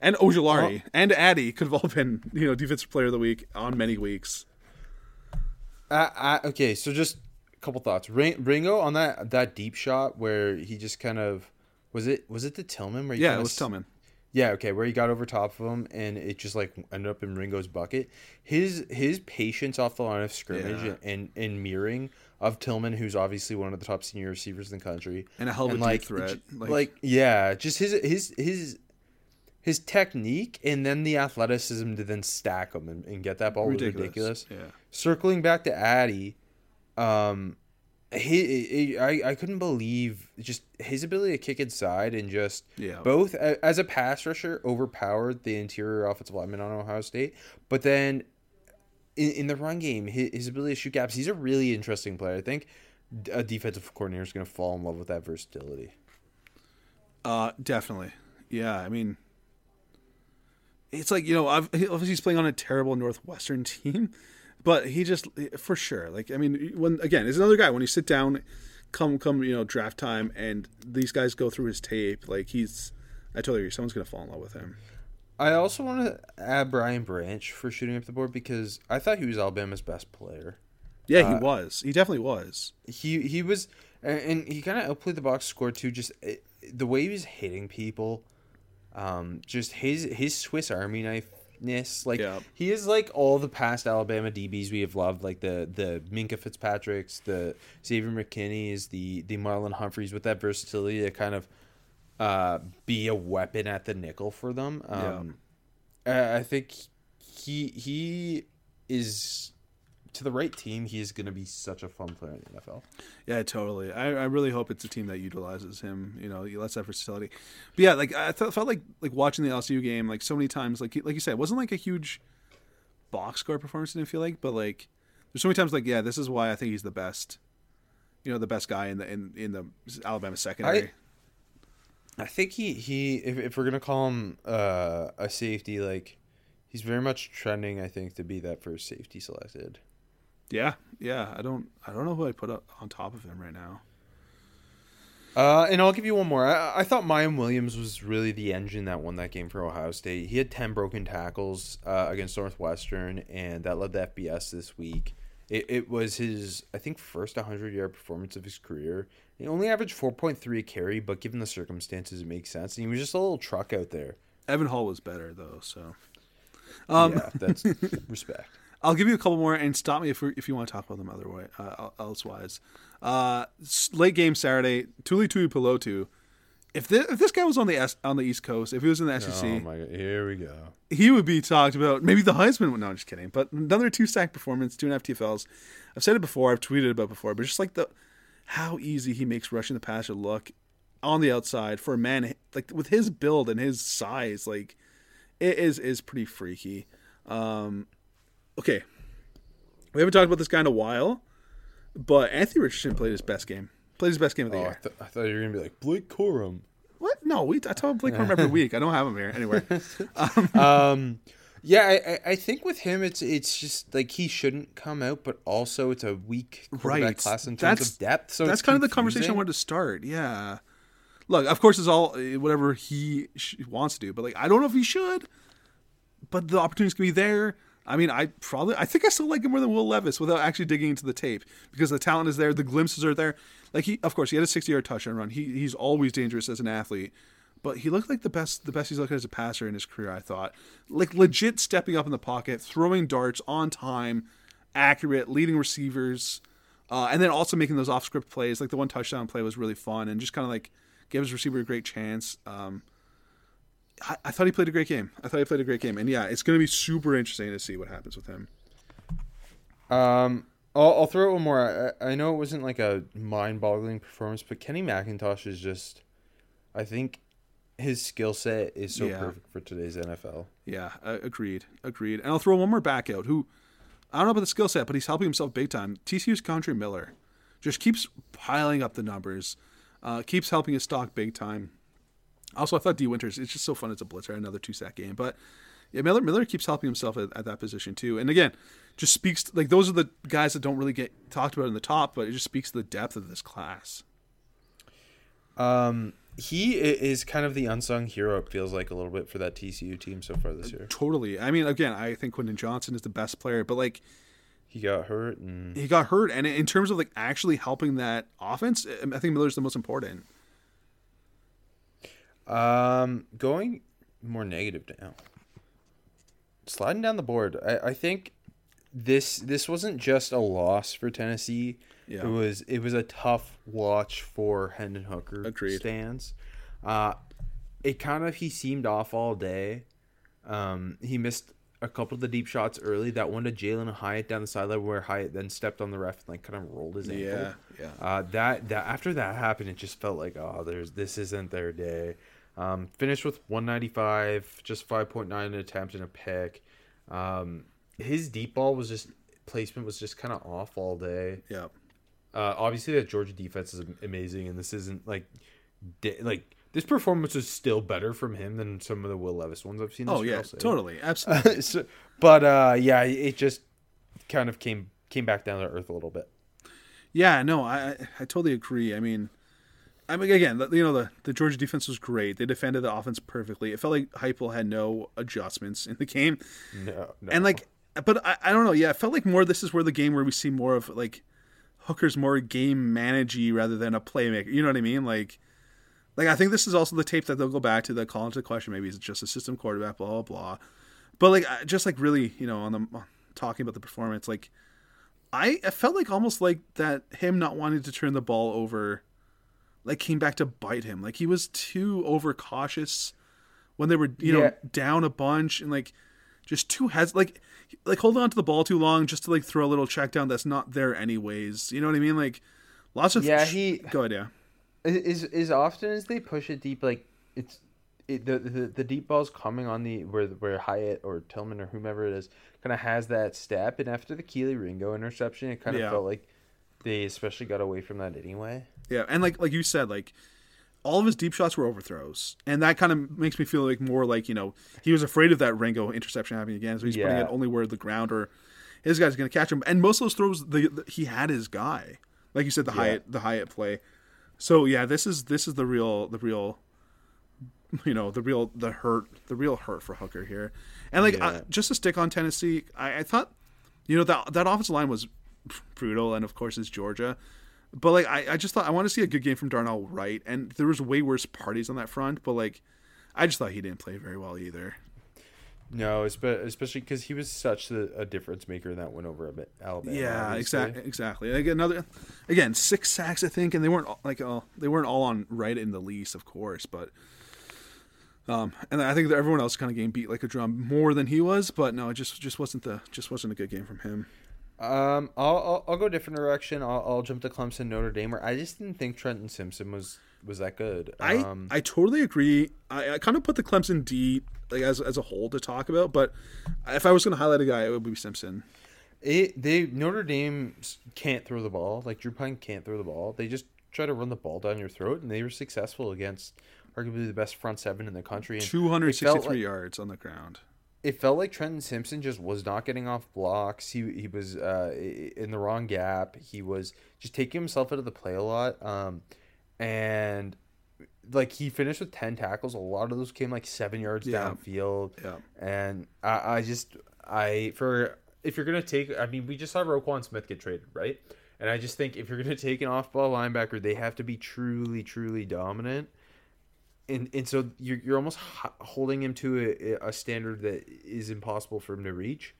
and Ojulari and Addy could have all been, you know, defensive player of the week on many weeks. I, I, okay, so just a couple thoughts. Ringo on that that deep shot where he just kind of was it was it the Tillman where he Yeah, it was s- Tillman. Yeah, okay, where he got over top of him and it just like ended up in Ringo's bucket. His his patience off the line of scrimmage Yeah. and, and mirroring of Tillman, who's obviously one of the top senior receivers in the country, And a hell of a like, threat. Like- Like, yeah, just his his his his technique and then the athleticism to then stack him and, and get that ball was ridiculous. Yeah. Circling back to Addy, um, he, he I, I couldn't believe just his ability to kick inside and just Yeah. both as a pass rusher overpowered the interior offensive lineman on Ohio State, but then in, in the run game, his, his ability to shoot gaps, he's a really interesting player. I think a defensive coordinator is going to fall in love with that versatility. Uh, definitely. Yeah, I mean, it's like you know, obviously he's playing on a terrible Northwestern team, but he just for sure. Like, I mean, when again, is another guy when you sit down, come come you know draft time, and these guys go through his tape. Like he's, I totally agree. Someone's gonna fall in love with him. I also want to add Brian Branch for shooting up the board because I thought he was Alabama's best player. Yeah, Uh, he was. He definitely was. he he was and, and he kind of outplayed the box score too just eh, the way he was hitting people um just his his swiss army knife ness. like Yeah. he is like all the past alabama dbs we have loved like the the minkah fitzpatricks the xavier mckinney's the the marlon humphreys with that versatility to kind of uh be a weapon at the nickel for them um I I think he he is to the right team. He is going to be such a fun player in the NFL. Yeah, totally. I, I really hope it's a team that utilizes him. You know, lets that versatility. But yeah, like I th- felt like like watching the LSU game like so many times. Like like you said, it wasn't like a huge box score performance. I didn't feel like, but like there's so many times like yeah, this is why I think he's the best. You know, the best guy in the in in the Alabama secondary. I think he he if, if we're gonna call him uh, a safety, like he's very much trending. I think to be that first safety selected. Yeah, yeah. I don't I don't know who I put up on top of him right now. Uh, and I'll give you one more. I, I thought Miyan Williams was really the engine that won that game for Ohio State. He had 10 broken tackles uh, against Northwestern, and that led the FBS this week. It, it was his, I think, first 100 yard performance of his career. He only averaged 4.3 a carry, but given the circumstances, it makes sense. And he was just a little truck out there. Evan Hull was better though, so um, yeah, that's respect. I'll give you a couple more and stop me if we if you want to talk about them other way uh, elsewise. Uh, late game Saturday, Tuli Tuli Pelotu. If this, if this guy was on the S, on the East Coast, if he was in the SEC, Oh my god, here we go. he would be talked about. Maybe the Heisman. No, I'm just kidding. But another two sack performance, two and a half TFLs. I've said it before. I've tweeted about it before. But just like the how easy he makes rushing the passer look on the outside for a man like with his build and his size, like it is is pretty freaky. Um, okay, we haven't talked about this guy in a while, but Anthony Richardson played his best game. Played his best game of the Oh, I, year. th- I thought you were gonna be like Blake Corum. What? No, we I talk about Blake Corum every week. I don't have him here anyway. Um, yeah, I, I- I think with him, it's it's just like he shouldn't come out, but also it's a weak quarterback Right. class in terms That's- of depth. So that's kind of the conversation I wanted to start. Yeah. Look, of course, it's all uh, whatever he sh- wants to do, but like, I don't know if he should. But the opportunity's gonna be there. I mean, I probably, I think I still like him more than Will Levis without actually digging into the tape because the talent is there, the glimpses are there. Like he, of course, he had a sixty-yard touchdown run. He he's always dangerous as an athlete, but he looked like the best, the best he's looked as a passer in his career. I thought, like legit stepping up in the pocket, throwing darts on time, accurate, leading receivers. Uh, and then also making those off script plays, like the one touchdown play was really fun and just kind of like gave his receiver a great chance. Um, I, I thought he played a great game. I thought he played a great game, and yeah, it's going to be super interesting to see what happens with him. Um, I'll, I'll throw out one more. I, I know it wasn't like a mind-boggling performance, but Kenny McIntosh is just, I think, his skill set is so Yeah. perfect for today's NFL. Yeah, uh, agreed, agreed. And I'll throw one more back out. Who I don't know about the skill set, but he's helping himself big time. TCU's Kendre Miller just keeps piling up the numbers, uh, keeps helping his stock big time. Also, I thought Dee Winters. It's just so fun It's a blitzer, another two sack game. But yeah, Miller Miller keeps helping himself at, at that position too. And again, just speaks to, like those are the guys that don't really get talked about in the top, but it just speaks to the depth of this class. Um, he is kind of the unsung hero. It feels like a little bit for that TCU team so far this year. Totally. I mean, again, I think Quentin Johnston is the best player, but like He got hurt, and he got hurt, and in terms of like actually helping that offense, I think Miller's the most important. Um, going more negative now. Sliding down the board, I, I think this this wasn't just a loss for Tennessee. Yeah. It was it was a tough watch for Hendon Hooker Agreed. stands. Uh, it kind of he seemed off all day. Um, he missed a couple of the deep shots early. That one to Jalen Hyatt down the sideline where Hyatt then stepped on the ref and like kind of rolled his ankle. Yeah, yeah. Uh, that that after that happened, it just felt like oh, there's this isn't their day. Um, finished with 195, just 5.9 attempt and a pick. Um, his deep ball was just placement was just kind of off all day. Yeah. Uh, obviously, that Georgia defense is amazing, and this isn't like di- like this performance is still better from him than some of the Will Levis ones I've seen. This Oh yeah, totally, absolutely. so, but uh, yeah, it just kind of came came back down to earth a little bit. yeah, no, I I totally agree. I mean, I mean again, you know the the Georgia defense was great. They defended the offense perfectly. It felt like Heupel had no adjustments in the game. No, no. And like, but I, I don't know. Yeah, it felt like more. This is where the game where we see more of like Hooker's more game managey rather than a playmaker. You know what I mean? Like, like I think this is also the tape that they'll go back to that call into the question. Maybe it's just a system quarterback, blah blah blah. But like, just like really, you know, on the talking about the performance, like I, I felt like almost like that him not wanting to turn the ball over, like came back to bite him. Like he was too overcautious when they were you know down a bunch and like just too heads like like holding on to the ball too long just to like throw a little check down that's not there anyways. You know what I mean? Like lots of Yeah, he- go ahead, yeah. is as often as they push it deep, like it's it, the, the the deep ball's coming on the where where Hyatt or Tillman or whomever it is kind of has that step, and after the Kelee Ringo interception, it kind of Yeah. felt like they especially got away from that anyway. Yeah, and like like you said, like all of his deep shots were overthrows, and that kind of makes me feel like more like you know he was afraid of that Ringo interception happening again, so he's putting it only where the ground or his guy's going to catch him. And most of those throws, the, the he had his guy, like you said, the Hyatt the Hyatt play. So yeah, this is this is the real the real you know the real the hurt the real hurt for Hooker here, and like uh, Yeah. just to stick on Tennessee, I, I thought you know that that offensive line was brutal, and of course it's Georgia, but like I, I just thought I want to see a good game from Darnell Wright, and there was way worse parties on that front, but like I just thought he didn't play very well either. No, especially because he was such a, difference maker in that win over Ab- Alabama. Yeah, exactly, exactly. Like another, again, six sacks I think, and they weren't all- like all they weren't all on Wright in the least, of course, but um, and I think that everyone else kind of game beat like a drum more than he was, but no, it just just wasn't the just wasn't a good game from him. Um, I'll, I'll I'll go a different direction. I'll, I'll jump to Clemson, Notre Dame. Where I just didn't think Trenton Simpson was was that good. I Um, I totally agree. I, I kind of put the Clemson D like as as a whole to talk about, but if I was going to highlight a guy, it would be Simpson. It they Notre Dame can't throw the ball. Like Drew Pyne can't throw the ball. They just try to run the ball down your throat, and they were successful against arguably the best front seven in the country. And Two hundred it felt sixty three like- yards on the ground. It felt like Trenton Simpson just was not getting off blocks. He he was uh, in the wrong gap. He was just taking himself out of the play a lot. Um, and like he finished with ten tackles. A lot of those came like seven yards Yeah. downfield. Yeah. And I, I just I for if you're gonna take I mean we just saw Roquan Smith get traded, right? And I just think if you're gonna take an off ball linebacker, they have to be truly, truly dominant. And and so you're you're almost holding him to a, a standard that is impossible for him to reach.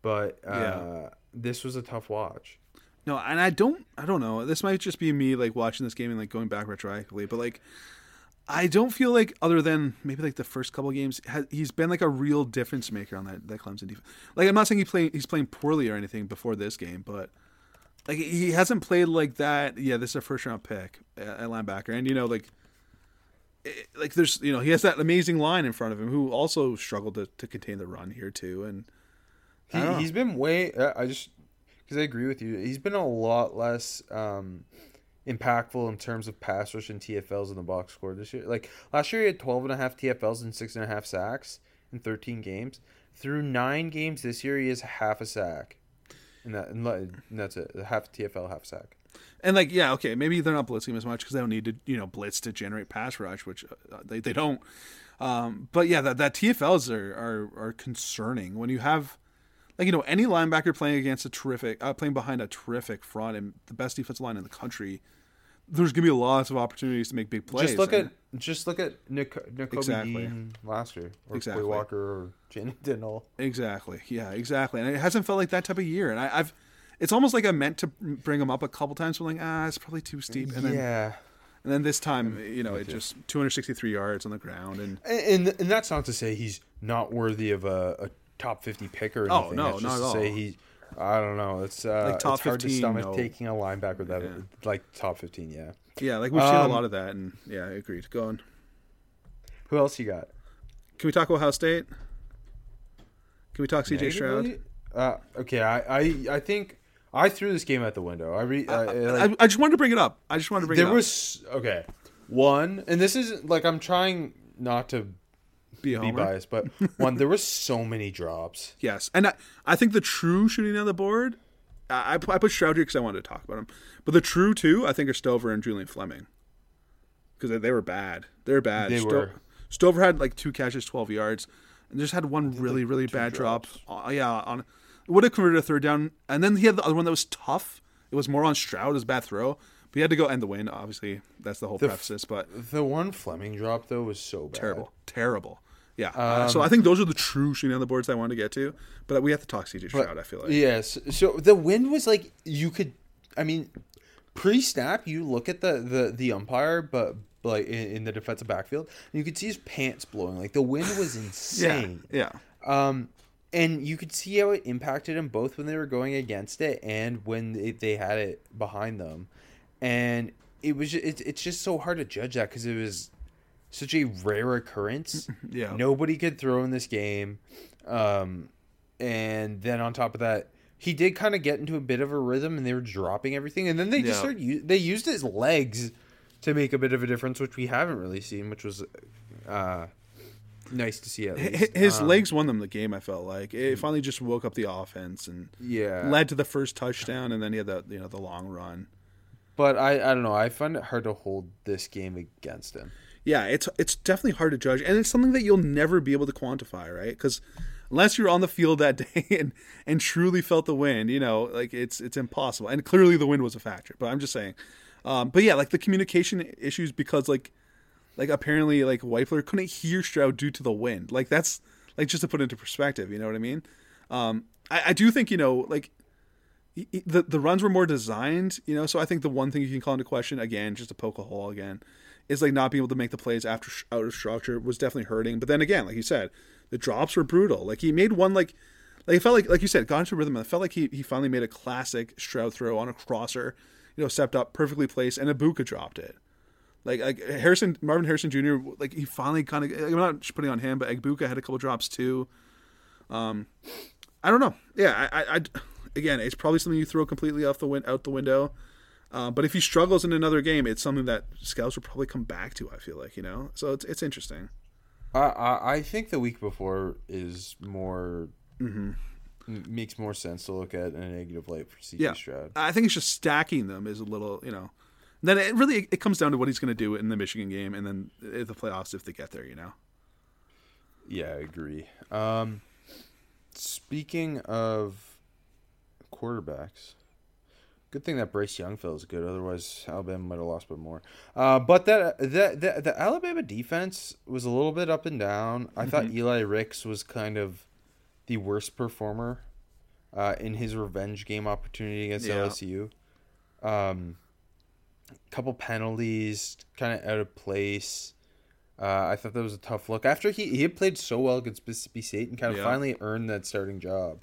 But uh, Yeah. this was a tough watch. No, and I don't I don't know. This might just be me like watching this game and like going back retroactively, but like I don't feel like other than maybe like the first couple games, he's been like a real difference maker on that that Clemson defense. Like I'm not saying he play he's playing poorly or anything before this game, but like he hasn't played like that. Yeah, this is a first round pick at linebacker, and you know like. It- Like there's, you know, he has that amazing line in front of him, who also struggled to, to contain the run here too, and He, I don't know. he's been way. I just because I agree with you. He's been a lot less um, impactful in terms of pass rush and TFLs in the box score this year. Like last year, he had 12 and a half TFLs and six and a half sacks in 13 games. Through nine games this year, he has half a sack. And, that, and that's it. Half TFL, half sack. And like, yeah, okay, maybe they're not blitzing as much because they don't need to, you know, blitz to generate pass rush, which uh, they, they don't. Um, but yeah, that, that TFLs are, are are concerning when you have, like, you know, any linebacker playing against a terrific, uh, playing behind a terrific front and the best defensive line in the country. There's gonna be lots of opportunities to make big plays. Just look and- at just look at Nick Nick Exactly. Dean last year, or Exactly. Quay Walker, or Channing Tindall. Exactly. Yeah, exactly. And it hasn't felt like that type of year. And I, I've, it's almost like I meant to bring him up a couple times. But I'm like, ah, it's probably too steep. And then, and then this time, you know, it just 263 yards on the ground. And And and that's not to say he's not worthy of a, a top fifty pick or Oh, anything. no, That's not just at to say all. he. I don't know. It's uh, Like top it's hard 15, to stomach no. taking a linebacker that Yeah. like top fifteen. Yeah. yeah, like we've seen a Um, lot of that. And yeah, I agreed. Go on. Who else you got? Can we talk Ohio State? Can we talk CJ Stroud? Uh, okay, I, I I think I threw this game out the window. I re. Uh, like, I, I just wanted to bring it up. I just wanted to bring there it up. There was okay, one, and this is like I'm trying not to be, be biased, but one, there was so many drops. Yes, and I, I think the true shooting on the board, I, I put- Stroud here because I wanted to talk about him. But the true two, I think, are Stover and Julian Fleming because they, they were bad. They were bad. They were. Stover had like two catches, twelve yards, and just had one really, really bad drop. Uh, yeah, on would have converted a third down, and then he had the other one that was tough. It was more on Stroud, it was bad throw, but he had to go end the win. Obviously, that's the whole The preface. But The one Fleming drop though was so bad. terrible, terrible. Yeah. uh, so I think those are the true shooting on the boards I wanted to get to, but we have to talk CJ Stroud. I feel like. Yes. So the wind was like you could. I mean, pre-snap, you look at the the the umpire, but like in, in the defensive backfield, and you could see his pants blowing. Like the wind was Yeah. insane. Yeah. Um, and you could see how it impacted them both when they were going against it and when they, they had it behind them, and it was ju- it's it's just so hard to judge that because it was such a rare occurrence. Yeah. nobody could throw in this game, um, and then on top of that. He did kind of get into a bit of a rhythm, and they were dropping everything, and then they just Yeah. started. They used his legs to make a bit of a difference, which we haven't really seen, which was uh, nice to see. At least. His Um, legs won them the game. I felt like it finally just woke up the offense and yeah, led to the first touchdown, and then he had the you know the long run. but I I don't know. I find it hard to hold this game against him. Yeah, it's it's definitely hard to judge, and it's something that you'll never be able to quantify, right? Because unless you're on the field that day and and truly felt the wind, you know, like it's it's impossible. And clearly the wind was a factor. But I'm just saying. Um, but yeah, like the communication issues because like like apparently like Wypler couldn't hear Stroud due to the wind. Like that's like just to put into perspective, you know what I mean? Um, I, I do think you know like he- he- the the runs were more designed, you know. So I think the one thing you can call into question again, just to poke a hole again, is like not being able to make the plays after out of structure was definitely hurting. But then again, like you said, the drops were brutal. Like he made one like like it felt like like you said, got into rhythm. And it felt like he he finally made a classic Stroud throw on a crosser, you know, stepped up perfectly placed, and Egbuka dropped it. Like like Harrison Marvin Harrison Jr. Like he finally kind of I'm not putting on him, but Egbuka had a couple drops too. Um, I don't know. Yeah, I, I, I again, it's probably something you throw completely off the win- out the window. Uh, but if he struggles in another game, it's something that scouts will probably come back to. I feel like you know, so it's it's interesting. I I, I think the week before is more m- makes more sense to look at in a negative light for CJ Yeah, Stroud. I think it's just stacking them is a little, you know. Then it really it comes down to what he's going to do in the Michigan game, and then the playoffs if they get there, you know. Yeah, I agree. Um, speaking of quarterbacks, good thing that Bryce Young feels good. Otherwise, Alabama might have lost by more. Uh, but that that the, the Alabama defense was a little bit up and down. I thought Eli Ricks was kind of the worst performer uh, in his revenge game opportunity against Yeah. LSU. Um, couple penalties, kind of out of place. Uh, I thought that was a tough look. After he, he had played so well against Mississippi State and kind of Yeah. finally earned that starting job.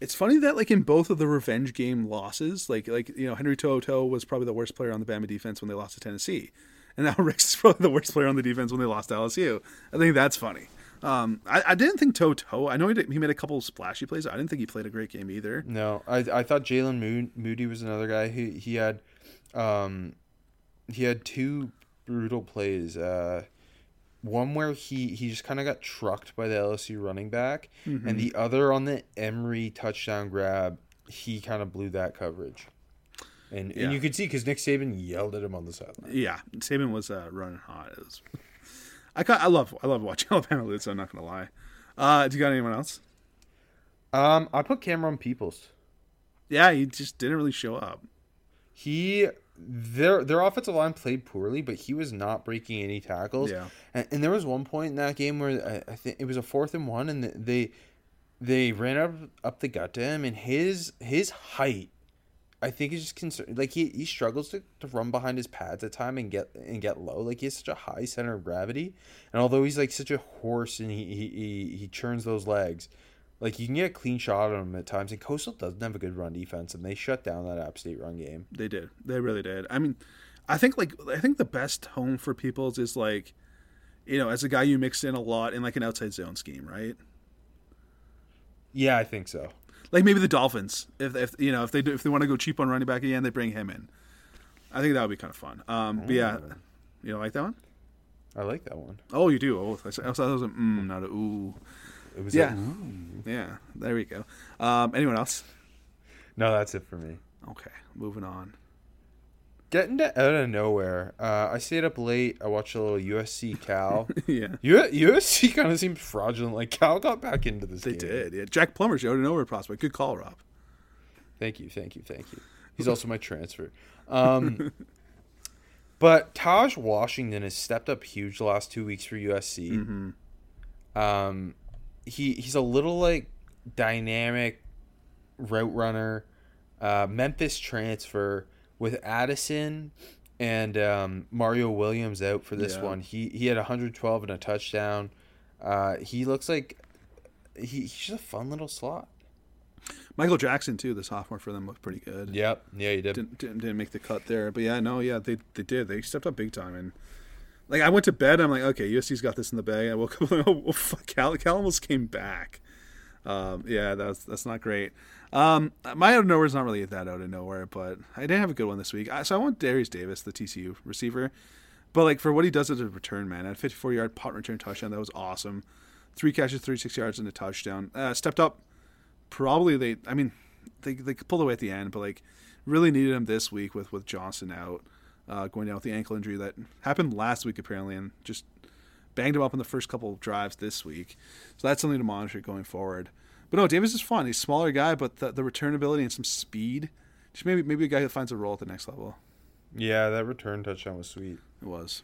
It's funny that like in both of the revenge game losses, like like you know Henry To'oTo'o was probably the worst player on the Bama defense when they lost to Tennessee, and now Ricks is probably the worst player on the defense when they lost to LSU. I think that's funny. Um, I, I didn't think To'oTo'o. I know he, did, he made a couple splashy plays. I didn't think he played a great game either. No, I I thought Jaylen Moody was another guy. He he had, um, he had two brutal plays. Uh, one where he he just kind of got trucked by the LSU running back, and the other on the Emery touchdown grab, he kind of blew that coverage. And, Yeah. and you could see because Nick Saban yelled at him on the sideline. Yeah, Saban was uh, running hot. Was, I I love I love watching Alabama lose. So I'm not gonna lie. Uh, do you got anyone else? Um, I put Camerun Peoples. Yeah, he just didn't really show up. He their their offensive line played poorly, but he was not breaking any tackles. Yeah. and, and there was one point in that game where I, I think it was a fourth and one, and they they ran up up the gut to him, and his his height, I think is just concerned. Like he, he struggles to, to run behind his pads at time and get and get low. Like he has such a high center of gravity, and although he's like such a horse and he he he, he churns those legs. Like you can get a clean shot on them at times, and Coastal doesn't have a good run defense, and they shut down that App State run game. They did. They really did. I mean, I think like I think the best home for Peoples is like, you know, as a guy you mix in a lot in like an outside zone scheme, right? Yeah, I think so. Like maybe the Dolphins, if if you know if they do, if they want to go cheap on running back again, they bring him in. I think that would be kind of fun. Um, but yeah, you don't like that one? I like that one. Oh, you do. Oh, I thought that was a mm, not a ooh. It was Yeah, a- yeah. There we go. Um, anyone else? no, that's it for me. Okay, moving on. Getting to out of nowhere. Uh, I stayed up late. I watched a little USC Cal. yeah, U- USC kind of seemed fraudulent. Like Cal got back into this. they game. did. Yeah, Jack Plummer's out of nowhere prospect. Good call, Rob. Thank you, thank you, thank you. He's also my transfer. Um, but Tahj Washington has stepped up huge the last two weeks for USC. Mm-hmm. Um, he he's a little like dynamic route runner, uh, Memphis transfer with Addison and um, Mario Williams out for this Yeah. one. He he had 112 and a touchdown. Uh, he looks like he, he's just a fun little slot. Michael Jackson too, the sophomore for them looked pretty good. Yep. Yeah, he did. didn't, didn't didn't make the cut there, but yeah, no, yeah, they they did. They stepped up big time, and like I went to bed, I'm like, okay, USC's got this in the bag. I woke up, like, oh fuck, Cal, almost came back. Um, yeah, that's that's not great. Um, my out of nowhere is not really that out of nowhere, but I did have a good one this week. I, so I want Darius Davis, the TCU receiver, but like for what he does as a return man, at 54 yard punt return touchdown, that was awesome. Three catches, 36 yards, and a touchdown. Uh, stepped up. Probably they. I mean, they they pulled away at the end, but like really needed him this week with with Johnson out, uh, going down with the ankle injury that happened last week apparently, and just banged him up in the first couple of drives this week. So that's something to monitor going forward. But no, Davis is fun. He's a smaller guy, but the, the return ability and some speed. Just maybe maybe a guy who finds a role at the next level. Yeah, that return touchdown was sweet. It was.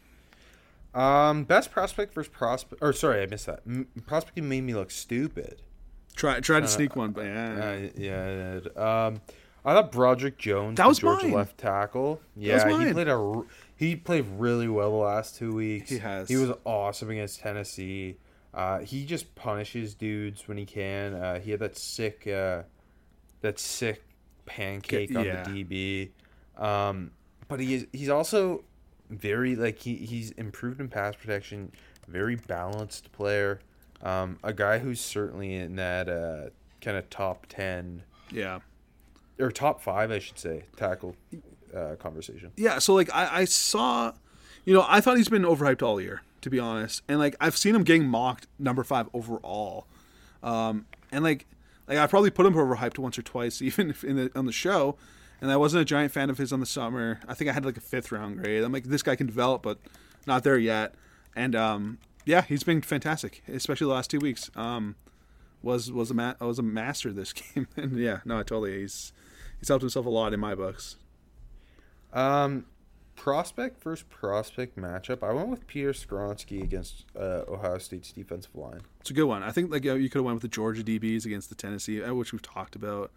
Um, best prospect versus prospect. Or sorry, I missed that. M- prospecting made me look stupid. Try tried to sneak one, but yeah. Uh, yeah, I did. Um, I thought Broderick Jones, That the was Georgia mine. left tackle. was Yeah, he played a r- he played really well the last two weeks. He has. He was awesome against Tennessee. Uh, he just punishes dudes when he can. Uh, he had that sick, uh, that sick pancake on yeah. the DB. Um, but he is he's also very like he, he's improved in pass protection. Very balanced player. Um, a guy who's certainly in that uh, kind of top ten yeah. Or top five, I should say, tackle uh, conversation. Yeah, so like I, I saw, you know, I thought he's been overhyped all year, to be honest, and like I've seen him getting mocked number five overall, um, and like like I probably put him overhyped once or twice, even in the on the show, and I wasn't a giant fan of his on the summer. I think I had like a fifth round grade. I'm like this guy can develop, but not there yet, and um, yeah, he's been fantastic, especially the last two weeks. Um, was was a ma- was a master this game, and yeah, no, I totally, he's he's helped himself a lot in my books. Um, prospect versus prospect matchup. I went with Peter Skoronski against uh, Ohio State's defensive line. It's a good one. I think like you could have went with the Georgia DBs against the Tennessee, uh, which we've talked about.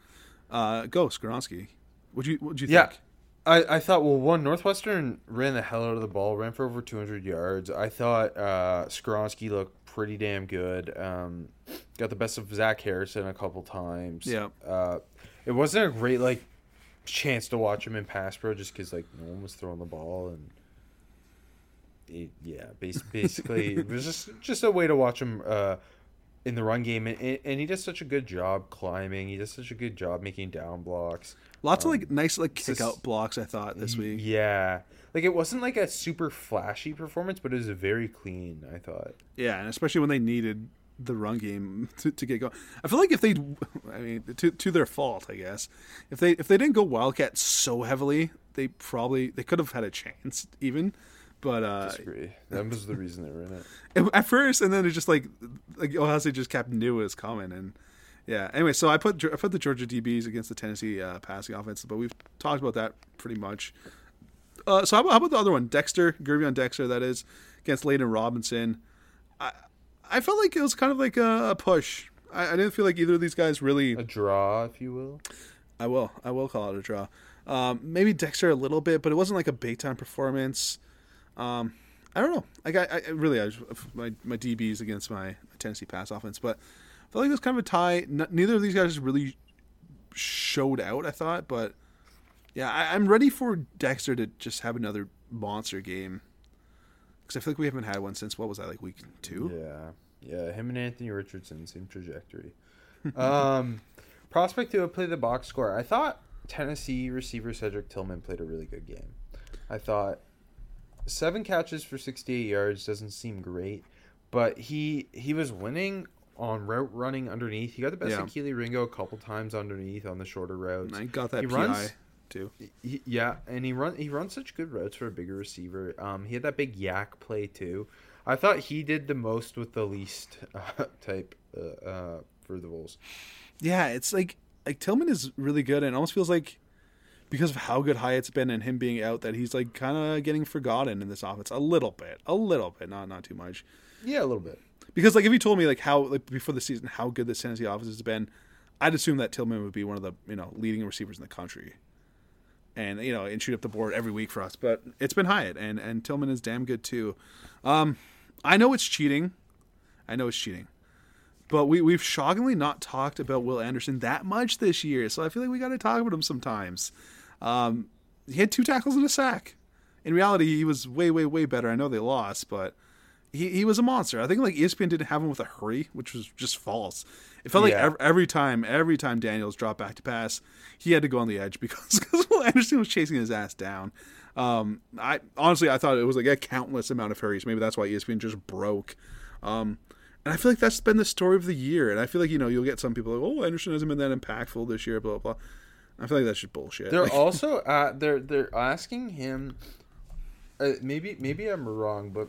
Uh, go Skoronski. What you what you Yeah. think? I, I thought well one Northwestern ran the hell out of the ball, ran for over 200 yards. I thought uh, Skoronski looked pretty damn good. Um, got the best of Zach Harrison a couple times. Yeah. Uh, it wasn't a great like chance to watch him in pass pro just because like no one was throwing the ball and it, yeah, bas- basically it was just just a way to watch him uh, in the run game and, and he does such a good job climbing. He does such a good job making down blocks. Lots of like nice like kick just- out blocks. I thought this week. Yeah. Like it wasn't like a super flashy performance, but it was very clean, I thought. Yeah, and especially when they needed the run game to, to get going. I feel like if they, I mean, to to their fault, I guess. If they if they didn't go Wildcat so heavily, they probably they could have had a chance even. But uh, Disagree. That was the reason they were in it. at first, and then it just like like Ohio State just kept knew it was coming, and yeah. Anyway, so I put I put the Georgia DBs against the Tennessee uh, passing offense, but we've talked about that pretty much. Uh, so how about, how about the other one, Dexter, Gervon Dexter, that is against Layden Robinson. I I felt like it was kind of like a, a push. I, I didn't feel like either of these guys really. A draw, if you will. I will. I will call it a draw. Um, maybe Dexter a little bit, but it wasn't like a big time performance. Um, I don't know. Like I, I really, I was, my my DBs against my Tennessee pass offense, but I felt like it was kind of a tie. N- neither of these guys really showed out. I thought, but yeah, I, I'm ready for Dexter to just have another monster game because I feel like we haven't had one since what was that like week two? Yeah. Yeah, him and Anthony Richardson, same trajectory. um, prospect who play the box score. I thought Tennessee receiver Cedric Tillman played a really good game. I thought seven catches for 68 yards doesn't seem great, but he he was winning on route running underneath. He got the best Yeah. of Kelee Ringo a couple times underneath on the shorter routes. And I got that He PI runs- too. He- yeah, and he run he runs such good routes for a bigger receiver. Um, he had that big YAC play too. I thought he did the most with the least uh, type uh, uh, for the Bulls. Yeah, it's like like Tillman is really good, and it almost feels like because of how good Hyatt's been and him being out, that he's like kind of getting forgotten in this offense a little bit, a little bit, not not too much. Yeah, a little bit. Because like if you told me like how like before the season how good this Tennessee offense has been, I'd assume that Tillman would be one of the you know leading receivers in the country, and you know and shoot up the board every week for us. But it's been Hyatt, and and Tillman is damn good too. Um, I know it's cheating, I know it's cheating, but we we've shockingly not talked about Will Anderson that much this year. So I feel like we got to talk about him sometimes. Um, he had two tackles and a sack. In reality, he was way way way better. I know they lost, but he, he was a monster. I think like ESPN didn't have him with a hurry, which was just false. It felt like every, every time, every time Daniels dropped back to pass, he had to go on the edge because because Will Anderson was chasing his ass down. Um, I honestly I thought it was like a countless amount of hurries. Maybe that's why ESPN just broke. Um, and And I feel like that's been the story of the year. And I feel like, you know, you'll get some people like, oh, Anderson hasn't been that impactful this year, blah, blah, blah. I feel like that's just bullshit. They're Like, also uh, they're they're asking him. Uh, maybe maybe I'm wrong, but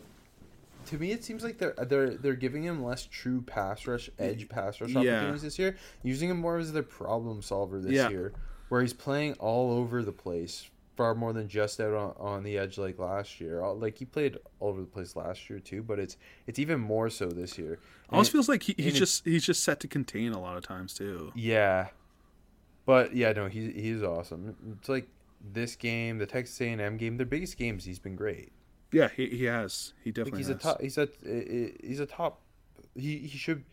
to me it seems like they're uh, they're they're giving him less true pass rush, edge pass rush Yeah. opportunities this year, using him more as their problem solver this Yeah. year, where he's playing all over the place, far more than just out on, on the edge like last year. Like he played all over the place last year too, but it's it's even more so this year. almost And- feels like he, he's and it- just he's just set to contain a lot of times too. Yeah, but yeah, no, he's he's awesome. It's like this game, the Texas A&M game, their biggest games. He's been great. Yeah, he, he has. He Like definitely he's has. a top. He's a he's a top. He he should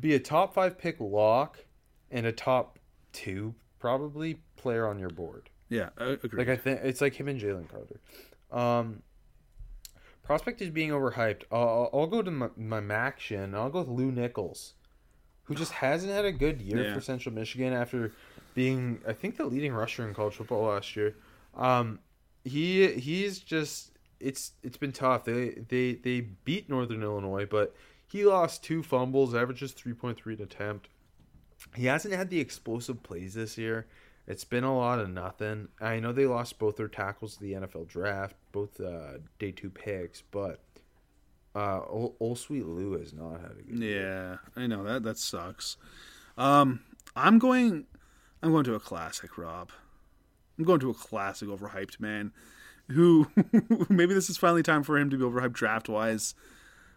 be a top five pick lock and a top two probably player on your board. Yeah, I agree. Like I think it's like him and Jalen Carter. Um, prospect is being overhyped. I'll, I'll go to my, my MACtion. I'll go with Lew Nichols, who just hasn't had a good year Yeah. for Central Michigan after being, I think, the leading rusher in college football last year. Um, he he's just it's it's been tough. They they they beat Northern Illinois, but he lost two fumbles, averages three point three an attempt. He hasn't had the explosive plays this year. It's been a lot of nothing. I know they lost both their tackles to the NFL draft, both uh, day two picks, but uh, old, old sweet Lou has not had a good yeah, I know that that sucks. Um, I'm going. I'm going to a classic, Rob. I'm going to a classic overhyped man, who maybe this is finally time for him to be overhyped draft wise.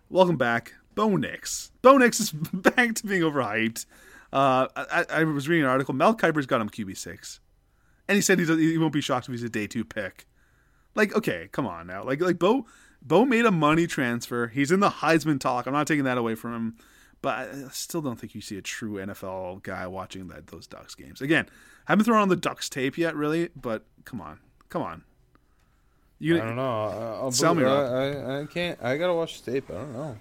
Welcome back, Bo Nix. Bo Nix is back to being overhyped. Uh, I, I was reading an article. Mel Kiper's got him QB six, and he said he, he won't be shocked if he's a day two pick. Like, okay, come on now. Like, like Bo, Bo made a money transfer. He's in the Heisman talk. I'm not taking that away from him, but I still don't think you see a true NFL guy watching that those Ducks games. Again, haven't thrown on the Ducks tape yet, really. But come on, come on. You I don't know. I'll Sell me, I, I, I can't. I gotta watch the tape. I don't know.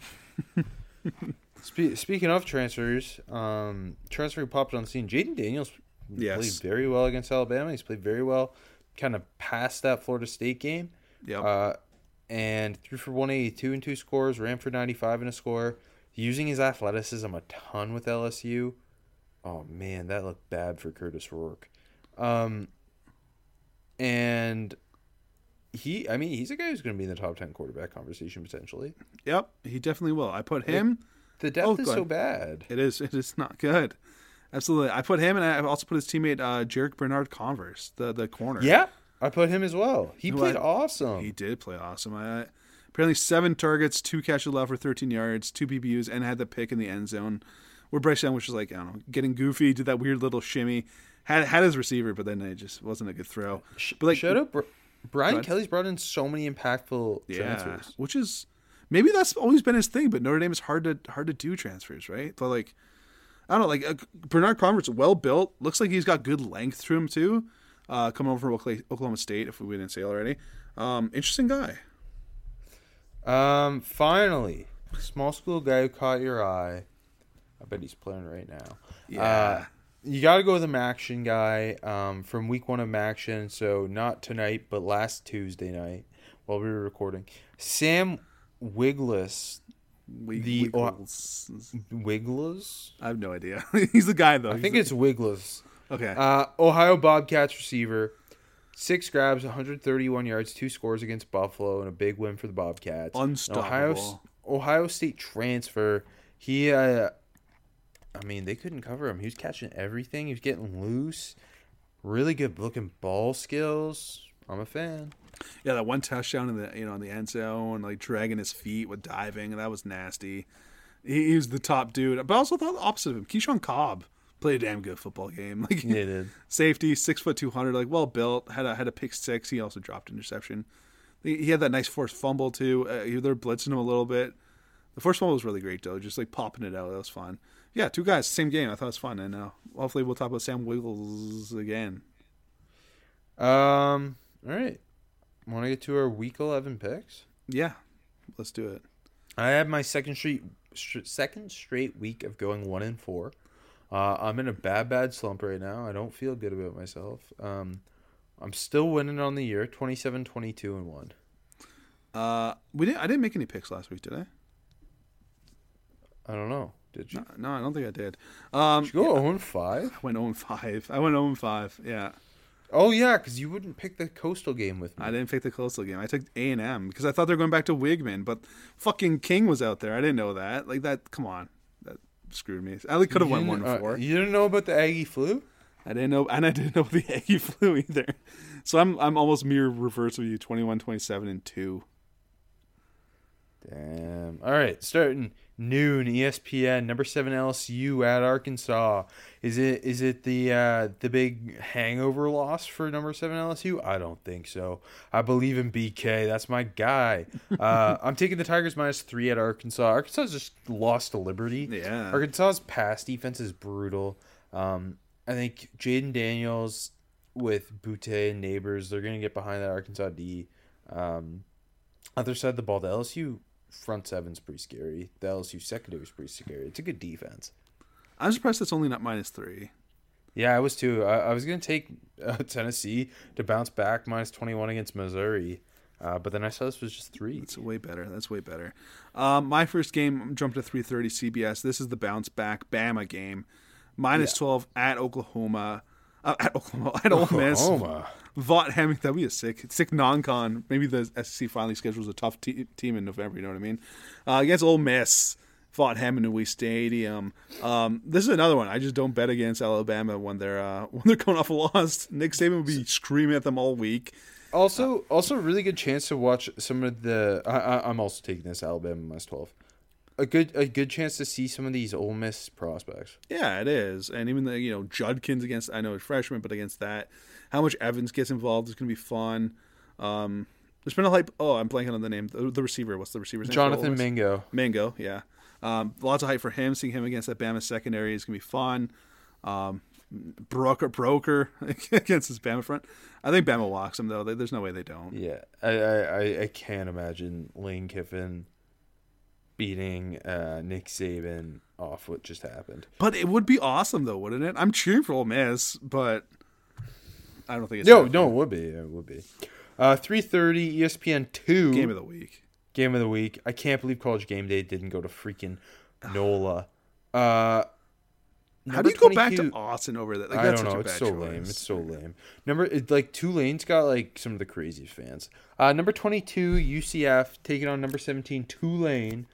Spe- speaking of transfers, um, transfer who popped on the scene. Jayden Daniels Yes. played very well against Alabama. He's played very well, kind of past that Florida State game. Yep. Uh, and threw for 182 and two scores, ran for 95 and a score. Using his athleticism a ton with LSU. Oh man, that looked bad for Kurtis Rourke. Um, and he, I mean, he's a guy who's going to be in the top 10 quarterback conversation potentially. Yep, he definitely will. I put him. The depth Oh, is so bad. It is. It is not good. Absolutely. I put him, and I also put his teammate uh, Jarrick Bernard Converse, the the corner. Yeah, I put him as well. He played I- awesome. He did play awesome. I, apparently, seven targets, two catches allowed for 13 yards, two PBUs, and had the pick in the end zone. Where Bryce Young was just like, I don't know, getting goofy, did that weird little shimmy. Had had his receiver, but then it just wasn't a good throw. But like, Shut up. Br- Brian ahead. Kelly's brought in so many impactful yeah, transfers. which is maybe that's always been his thing. But Notre Dame is hard to hard to do transfers, right? But like, I don't know, like uh, Bernard Converse, well built, looks like he's got good length to him too. Uh, coming over from Oklahoma- Oklahoma State, if we didn't say already. Um, interesting guy. Um, finally, small school guy who caught your eye. I bet he's playing right now. Yeah. Uh, you got to go with the MACtion guy um, from week one of MACtion. So not tonight, but last Tuesday night while we were recording. Sam Wigless. We, The- Wiggles. Wigless? I have no idea. he's the guy though. I He's think the- it's Wigless. okay. Uh, Ohio Bobcats receiver. Six grabs, 131 yards, two scores against Buffalo, and a big win for the Bobcats. An Ohio, Unstoppable. Ohio State transfer. He, uh, I mean, they couldn't cover him. He was catching everything. He was getting loose. Really good looking ball skills. I'm a fan. yeah, that one touchdown in the you know in the end zone, like dragging his feet with diving, that was nasty. He, he was the top dude, but I also thought the opposite of him. Keyshawn Cobb played a damn good football game. Like Yeah, did. safety, six foot two hundred, like well built. Had a had a pick six. He also dropped interception. He, he had that nice forced fumble too. Uh, they're blitzing him a little bit. The first one was really great though, just like popping it out. That was fun. Yeah, two guys, same game. I thought it was fun, and uh, hopefully we'll talk about Sam Wiggles again. Um. All right. Want to get to our week 11 picks? Yeah, let's do it. I had my second straight second straight week of going one and four. Uh, I'm in a bad bad slump right now. I don't feel good about myself. Um, I'm still winning on the year 27, 22, and one. Uh, we didn't. I didn't make any picks last week, did I? I don't know. Did you? No, I don't think I did. Um, Did you go 0 5? I went 0 5. I went 0 5. Yeah. Oh yeah, because you wouldn't pick the coastal game with me. I didn't pick the coastal game. I took A and M because I thought they were going back to Weigman, but fucking King was out there. I didn't know that. Like that. Come on, that screwed me. I could have went one didn't- uh, four. you didn't know about the Aggie flu? I didn't know, and I didn't know the Aggie flu either. So I'm I'm almost mirror reverse of you. 21, 27, and two. Damn. All right, starting noon. ESPN number seven LSU at Arkansas. Is it is it the uh, the big hangover loss for number seven LSU? I don't think so. I believe in BK. That's my guy. Uh, I'm taking the Tigers minus three at Arkansas. Arkansas just lost to Liberty. Yeah. Arkansas's pass defense is brutal. Um, I think Jayden Daniels with Boutte and Nabers, they're going to get behind that Arkansas D. Um, other side of the ball, the LSU front seven's pretty scary. The LSU secondary is pretty scary. It's a good defense. I'm surprised it's only not minus three. Yeah, I was too. I, I was going to take uh, Tennessee to bounce back minus 21 against Missouri. Uh, but then I saw this was just three. It's way better. That's way better. Um, my first game jumped to 3:30 CBS. This is the bounce back Bama game, minus 12 at Oklahoma. Uh, at Oklahoma, at Ole Miss. Oklahoma. Vaught Hemming, that'd be a sick, sick non-con. Maybe the SEC finally schedules a tough te- team in November. You know what I mean? Uh, against Ole Miss, Vaught Hemingway Stadium. Um, this is another one. I just don't bet against Alabama when they're uh, when they're coming off a loss. Nick Saban will be screaming at them all week. Also, also a really good chance to watch some of the. I, I, I'm also taking this Alabama minus 12. A good a good chance to see some of these Ole Miss prospects. Yeah, it is. And even the you know Judkins against I know he's freshman, but against that, how much Evans gets involved is going to be fun. Um, there's been a hype. Oh, I'm blanking on the name. The, the receiver. What's the receiver's name? Jonathan? Mingo. Mango, yeah. Um, lots of hype for him. Seeing him against that Bama secondary is gonna be fun. Um, Broker, Broker against his Bama front. I think Bama walks him though. There's no way they don't. Yeah, I, I, I- I can't imagine Lane Kiffin beating uh, Nick Saban off what just happened. But it would be awesome though, wouldn't it? I'm cheering for Ole Miss, but I don't think it's No, no, it would be. It would be. Uh, 3.30 ESPN 2. game of the week. Game of the week. I can't believe College Game Day didn't go to freaking NOLA. Uh, How do you go back to Austin over that? Like, I don't know. It's so choice. lame. It's so lame. Number it, like Tulane's got like some of the craziest fans. Uh, number twenty two UCF taking on number seventeen Tulane.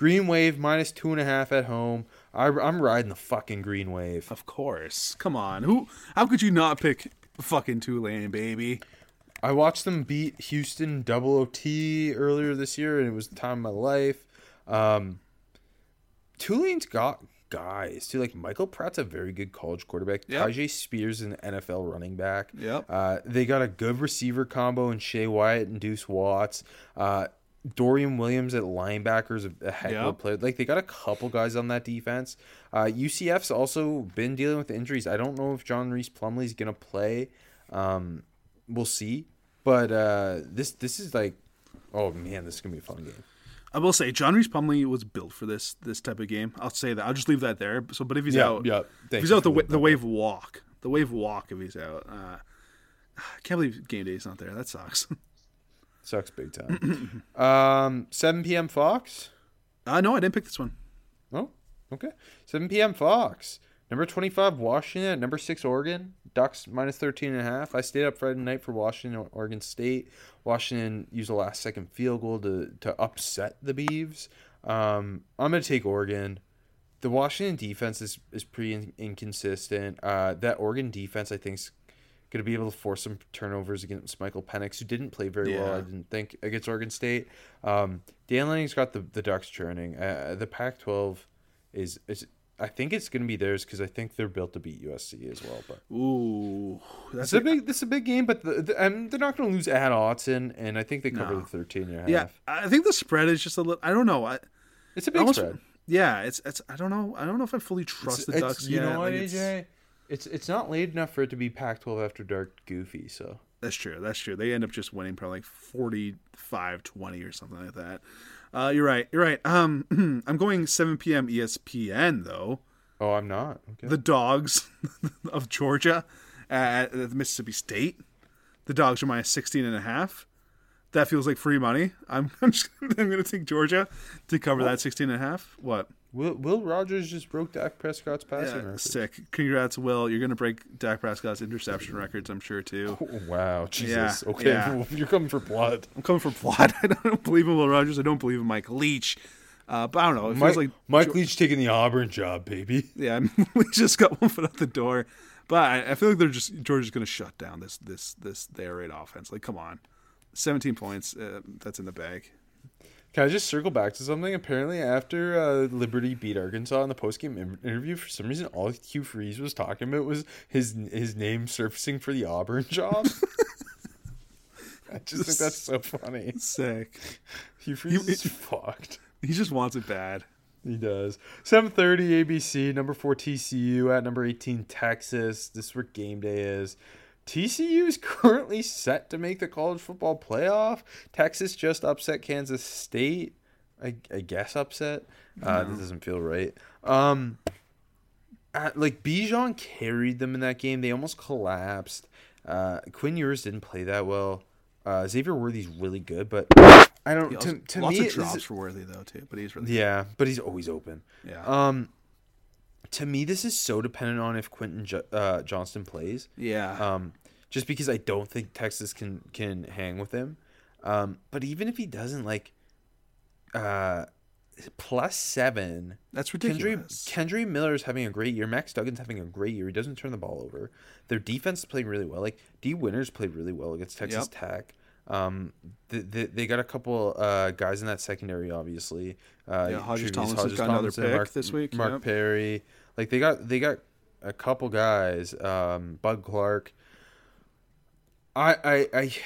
Green Wave minus two and a half at home. I, I'm riding the fucking Green Wave. Of course. Come on. Who? How could you not pick fucking Tulane, baby? I watched them beat Houston double OT earlier this year, and it was the time of my life. Um, Tulane's got guys too. Like Michael Pratt's a very good college quarterback. Yep. Tyjae Spears an NFL running back. Yep. Uh, they got a good receiver combo in Shae Wyatt and Deuce Watts. Uh, Dorian Williams at linebackers a, a heck of a player. Like they got a couple guys on that defense. Uh, UCF's also been dealing with injuries. I don't know if John Rhys Plumlee's gonna play. Um, we'll see. But uh, this this is like, oh man, this is gonna be a fun game. I will say John Rhys Plumlee was built for this this type of game. I'll say that. I'll just leave that there. So, but if he's Yeah, out, yeah. if he's out the wa- the wave walk, the wave walk. If he's out, uh, I can't believe game day is not there. That sucks. Sucks big time. um, 7 p.m. Fox. uh, no, I didn't pick this one. Oh, okay. 7 p.m. Fox. Number 25, Washington. Number 6, Oregon. Ducks minus 13 and a half. I stayed up Friday night for Washington, Oregon State. Washington used a last second field goal to, to upset the Beavs. Um, I'm going to take Oregon. The Washington defense is, is pretty in, inconsistent. Uh, that Oregon defense, I think, is going to be able to force some turnovers against Michael Penix, who didn't play very well, I didn't think, against Oregon State. Um, Dan Lanning's got the, the Ducks churning. Uh, the Pac 12 is, is, I think it's going to be theirs because I think they're built to beat USC as well. But Ooh, that's a big, this is a big game, but the, the, um, they're not going to lose at Autzen, and I think they cover No. the 13 and a half. yeah. I think the spread is just a little. I don't know. I, It's a big almost- spread. Yeah, it's it's. I don't know. I don't know if I fully trust the It's- Ducks you yet. know what, Like, AJ? It's it's not late enough for it to be Pac-12 after dark goofy. So That's true. That's true. They end up just winning probably like 45 20 or something like that. Uh, you're right. You're right. Um, I'm going 7 p.m. ESPN though. oh, I'm not. Okay. The Dogs of Georgia at, at Mississippi State. The Dogs are minus 16 and a half. That feels like free money. I'm I'm, just, I'm going to take Georgia to cover that 16 and a half. What? Will, Will Rogers just broke Dak Prescott's passing Yeah, record. sick. Congrats, Will. You're gonna break Dak Prescott's interception records, I'm sure too. Oh, wow, Jesus. Yeah, okay, yeah. you're coming for blood. I'm coming for blood. I don't believe in Will Rogers. I don't believe in Mike Leach. Uh, but I don't know. It feels Mike, like Mike Leach taking the Auburn job, baby. yeah, we just got one foot out the door. But I, I feel like they're just Georgia's going to shut down this this this the air raid offense. Like, come on, 17 points. Uh, that's in the bag. Can I just circle back to something? Apparently, after uh, Liberty beat Arkansas in the postgame in- interview, for some reason, all Hugh Freeze was talking about was his his name surfacing for the Auburn job. I just think that's so funny. Sick. Hugh Freeze is fucked. He just wants it bad. He does. 7:30 ABC, number 4 TCU at number 18 Texas. This is where game day is. TCU is currently set to make the college football playoff. Texas just upset Kansas State. I, I guess upset. Uh, That doesn't feel right. Um, at, like Bijan carried them in that game. They almost collapsed. Uh, Quinn Ewers didn't play that well. Uh, Xavier Worthy's really good, but I don't. Also- To, to lots me, of this- drops for Worthy though too. But he's really yeah, but he's always open. yeah Um, to me, this is so dependent on if Quentin jo- uh, Johnston plays. yeah. Um, just because I don't think Texas can can hang with him. Um, but even if he doesn't, like, uh, plus seven. That's Kendre ridiculous. Kendre Miller is having a great year. Max Duggan's having a great year. He doesn't turn the ball over. Their defense is playing really well. Like Dee Winters played really well against Texas Yep. Tech. Um, they, they, they got a couple uh, guys in that secondary, obviously. Uh, Yeah, Hodges Thomas Hodges got another pick Mark, this week, Mark yep. Perry, like they got they got a couple guys. Um, Bud Clark. I I I.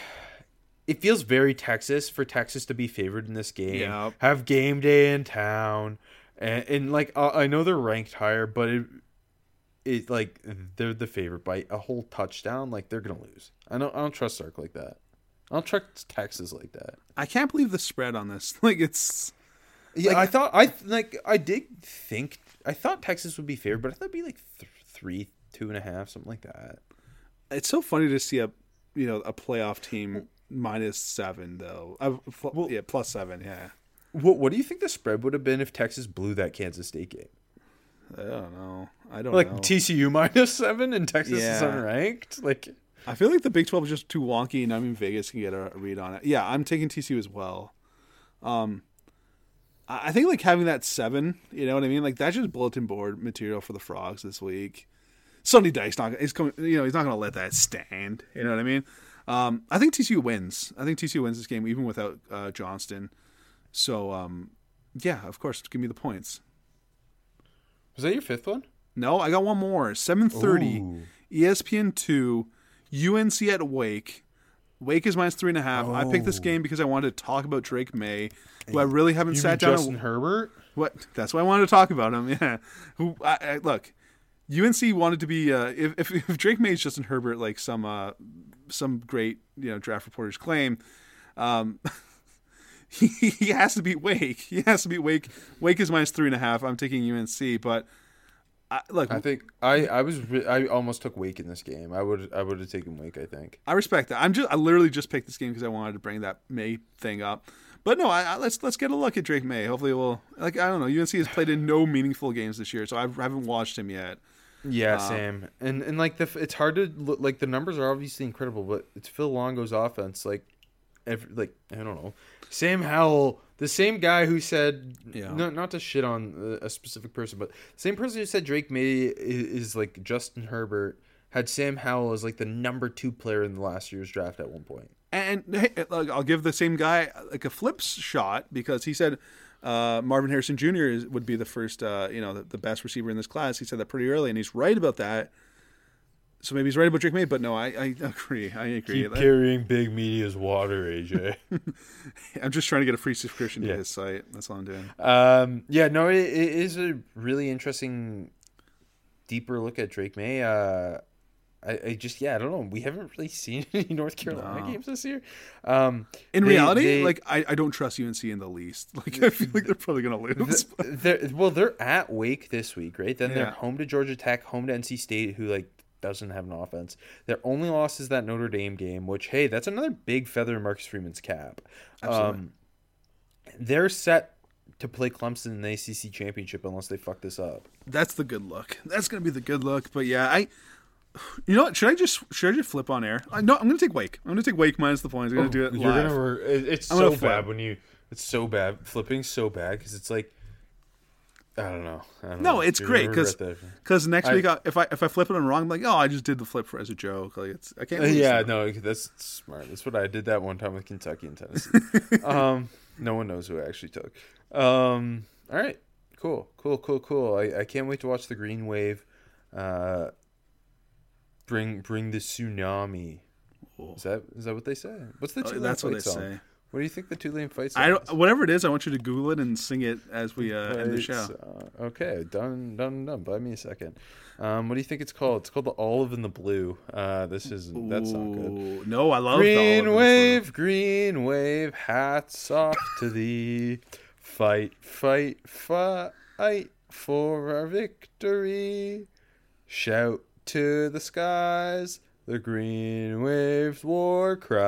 It feels very Texas for Texas to be favored in this game. Yep. Have game day in town, and, and like uh, I know they're ranked higher, but it it like they're the favorite by a whole touchdown. Like they're gonna lose. I don't I don't trust Sark like that. I don't trust Texas like that. I can't believe the spread on this. Like it's Yeah, Like- I thought I like I did think I thought Texas would be favored, but I thought it'd be like th- three, two and a half, something like that. it's so funny to see a you know a playoff team minus seven though. Uh, fl- yeah, plus seven. Yeah. What What do you think the spread would have been if Texas blew that Kansas State game? I don't know. I don't Like know. TCU minus seven and Texas is unranked. Like I feel like the Big Twelve is just too wonky, and I mean Vegas can get a read on it. Yeah, I'm taking TCU as well. Um, I think like having that seven, you know what I mean? Like that's just bulletin board material for the frogs this week. Sonny Dykes not he's coming, you know, he's not going to let that stand. You know what I mean? Um, I think TCU wins. I think TCU wins this game even without uh, Johnston. So um, yeah, of course, give me the points. was that your fifth one? No, I got one more. Seven thirty. ESPN two, UNC at Wake. Wake is minus three and a half. I picked this Oh. game because I wanted to talk about Drake Maye, who I really haven't You sat down. Justin and, Herbert? what? That's why I wanted to talk about him. Yeah. Who? I, I, look, UNC wanted to be. Uh, if, if if Drake Maye is Justin Herbert, like some uh, some great you know draft reporters claim, um, he, he has to beat Wake. He has to beat Wake. Wake is minus three and a half. I'm taking UNC, but. I, look, I think I I was re- I almost took Wake in this game. I would I would have taken Wake. I think. I respect that. I'm just I literally just picked this game because I wanted to bring that Maye thing up. But no, I, I, let's let's get a look at Drake Maye. Hopefully, we'll like I don't know. UNC has played in no meaningful games this year, so I haven't watched him yet. Yeah, uh, same. And and like the it's hard to look, like the numbers are obviously incredible, but it's Phil Longo's offense. Like, every, like I don't know, Sam Howell, the same guy who said, Yeah. no, not to shit on a, a specific person, but same person who said Drake Maye is, is like Justin Herbert had Sam Howell as like the number two player in the last year's draft at one point. And hey, I'll give the same guy like a flips shot because he said uh, Marvin Harrison Jr. Is, would be the first, uh, you know, the, the best receiver in this class. He said that pretty early, and he's right about that. So maybe he's right about Drake Maye, but no, I, I agree. I agree. Keep carrying big media's water, AJ. I'm just trying to get a free subscription Yeah. to his site. That's all I'm doing. Um, yeah, no, it, it is a really interesting, deeper look at Drake Maye. Uh, I, I just, yeah, I don't know. We haven't really seen any North Carolina No. games this year. Um, In they- reality, they- like I, I don't trust UNC in the least. Like I feel like they're probably gonna lose. th- they're, well, they're at Wake this week, right? Then they're home to Georgia Tech, home to NC State, who like doesn't have an offense. Their only loss is that Notre Dame game, which hey, that's another big feather in Marcus Freeman's cap. Absolutely. Um, they're set to play Clemson in the ACC championship unless they fuck this up. That's the good look. That's gonna be the good look. But yeah, I. You know what? Should I just should I just flip on air? I, no, I'm gonna take Wake. I'm gonna take Wake minus the points. I'm gonna do it Oh, You're gonna re- it's I'm gonna so bad when you. It's so bad. Flipping's so bad because it's like. I don't know. I don't No, know. it's You're great because because next I- week I, if I if I flip it and wrong, I'm like, oh, I just did the flip for as a joke. Like it's I can't. Yeah, no, that's smart. That's what I did that one time with Kentucky and Tennessee. um, no one knows who I actually took. Um, all right, cool, cool, cool, cool. I, I can't wait to watch the Green Wave. Uh, bring bring the tsunami. Is that is that what they say? What's the Oh, that's what they song? say. What do you think the Tulane fight song I is? don't, whatever it is, I want you to Google it and sing it as we uh, end the show. Uh, okay, done, done, done. Buy me a second. Um, what do you think it's called? It's called the Olive in the Blue. Uh, this is that's not good. No, I love the Green wave, green wave, hats off to thee. Fight, fight, fight for our victory. Shout to the skies, the green wave's war cry.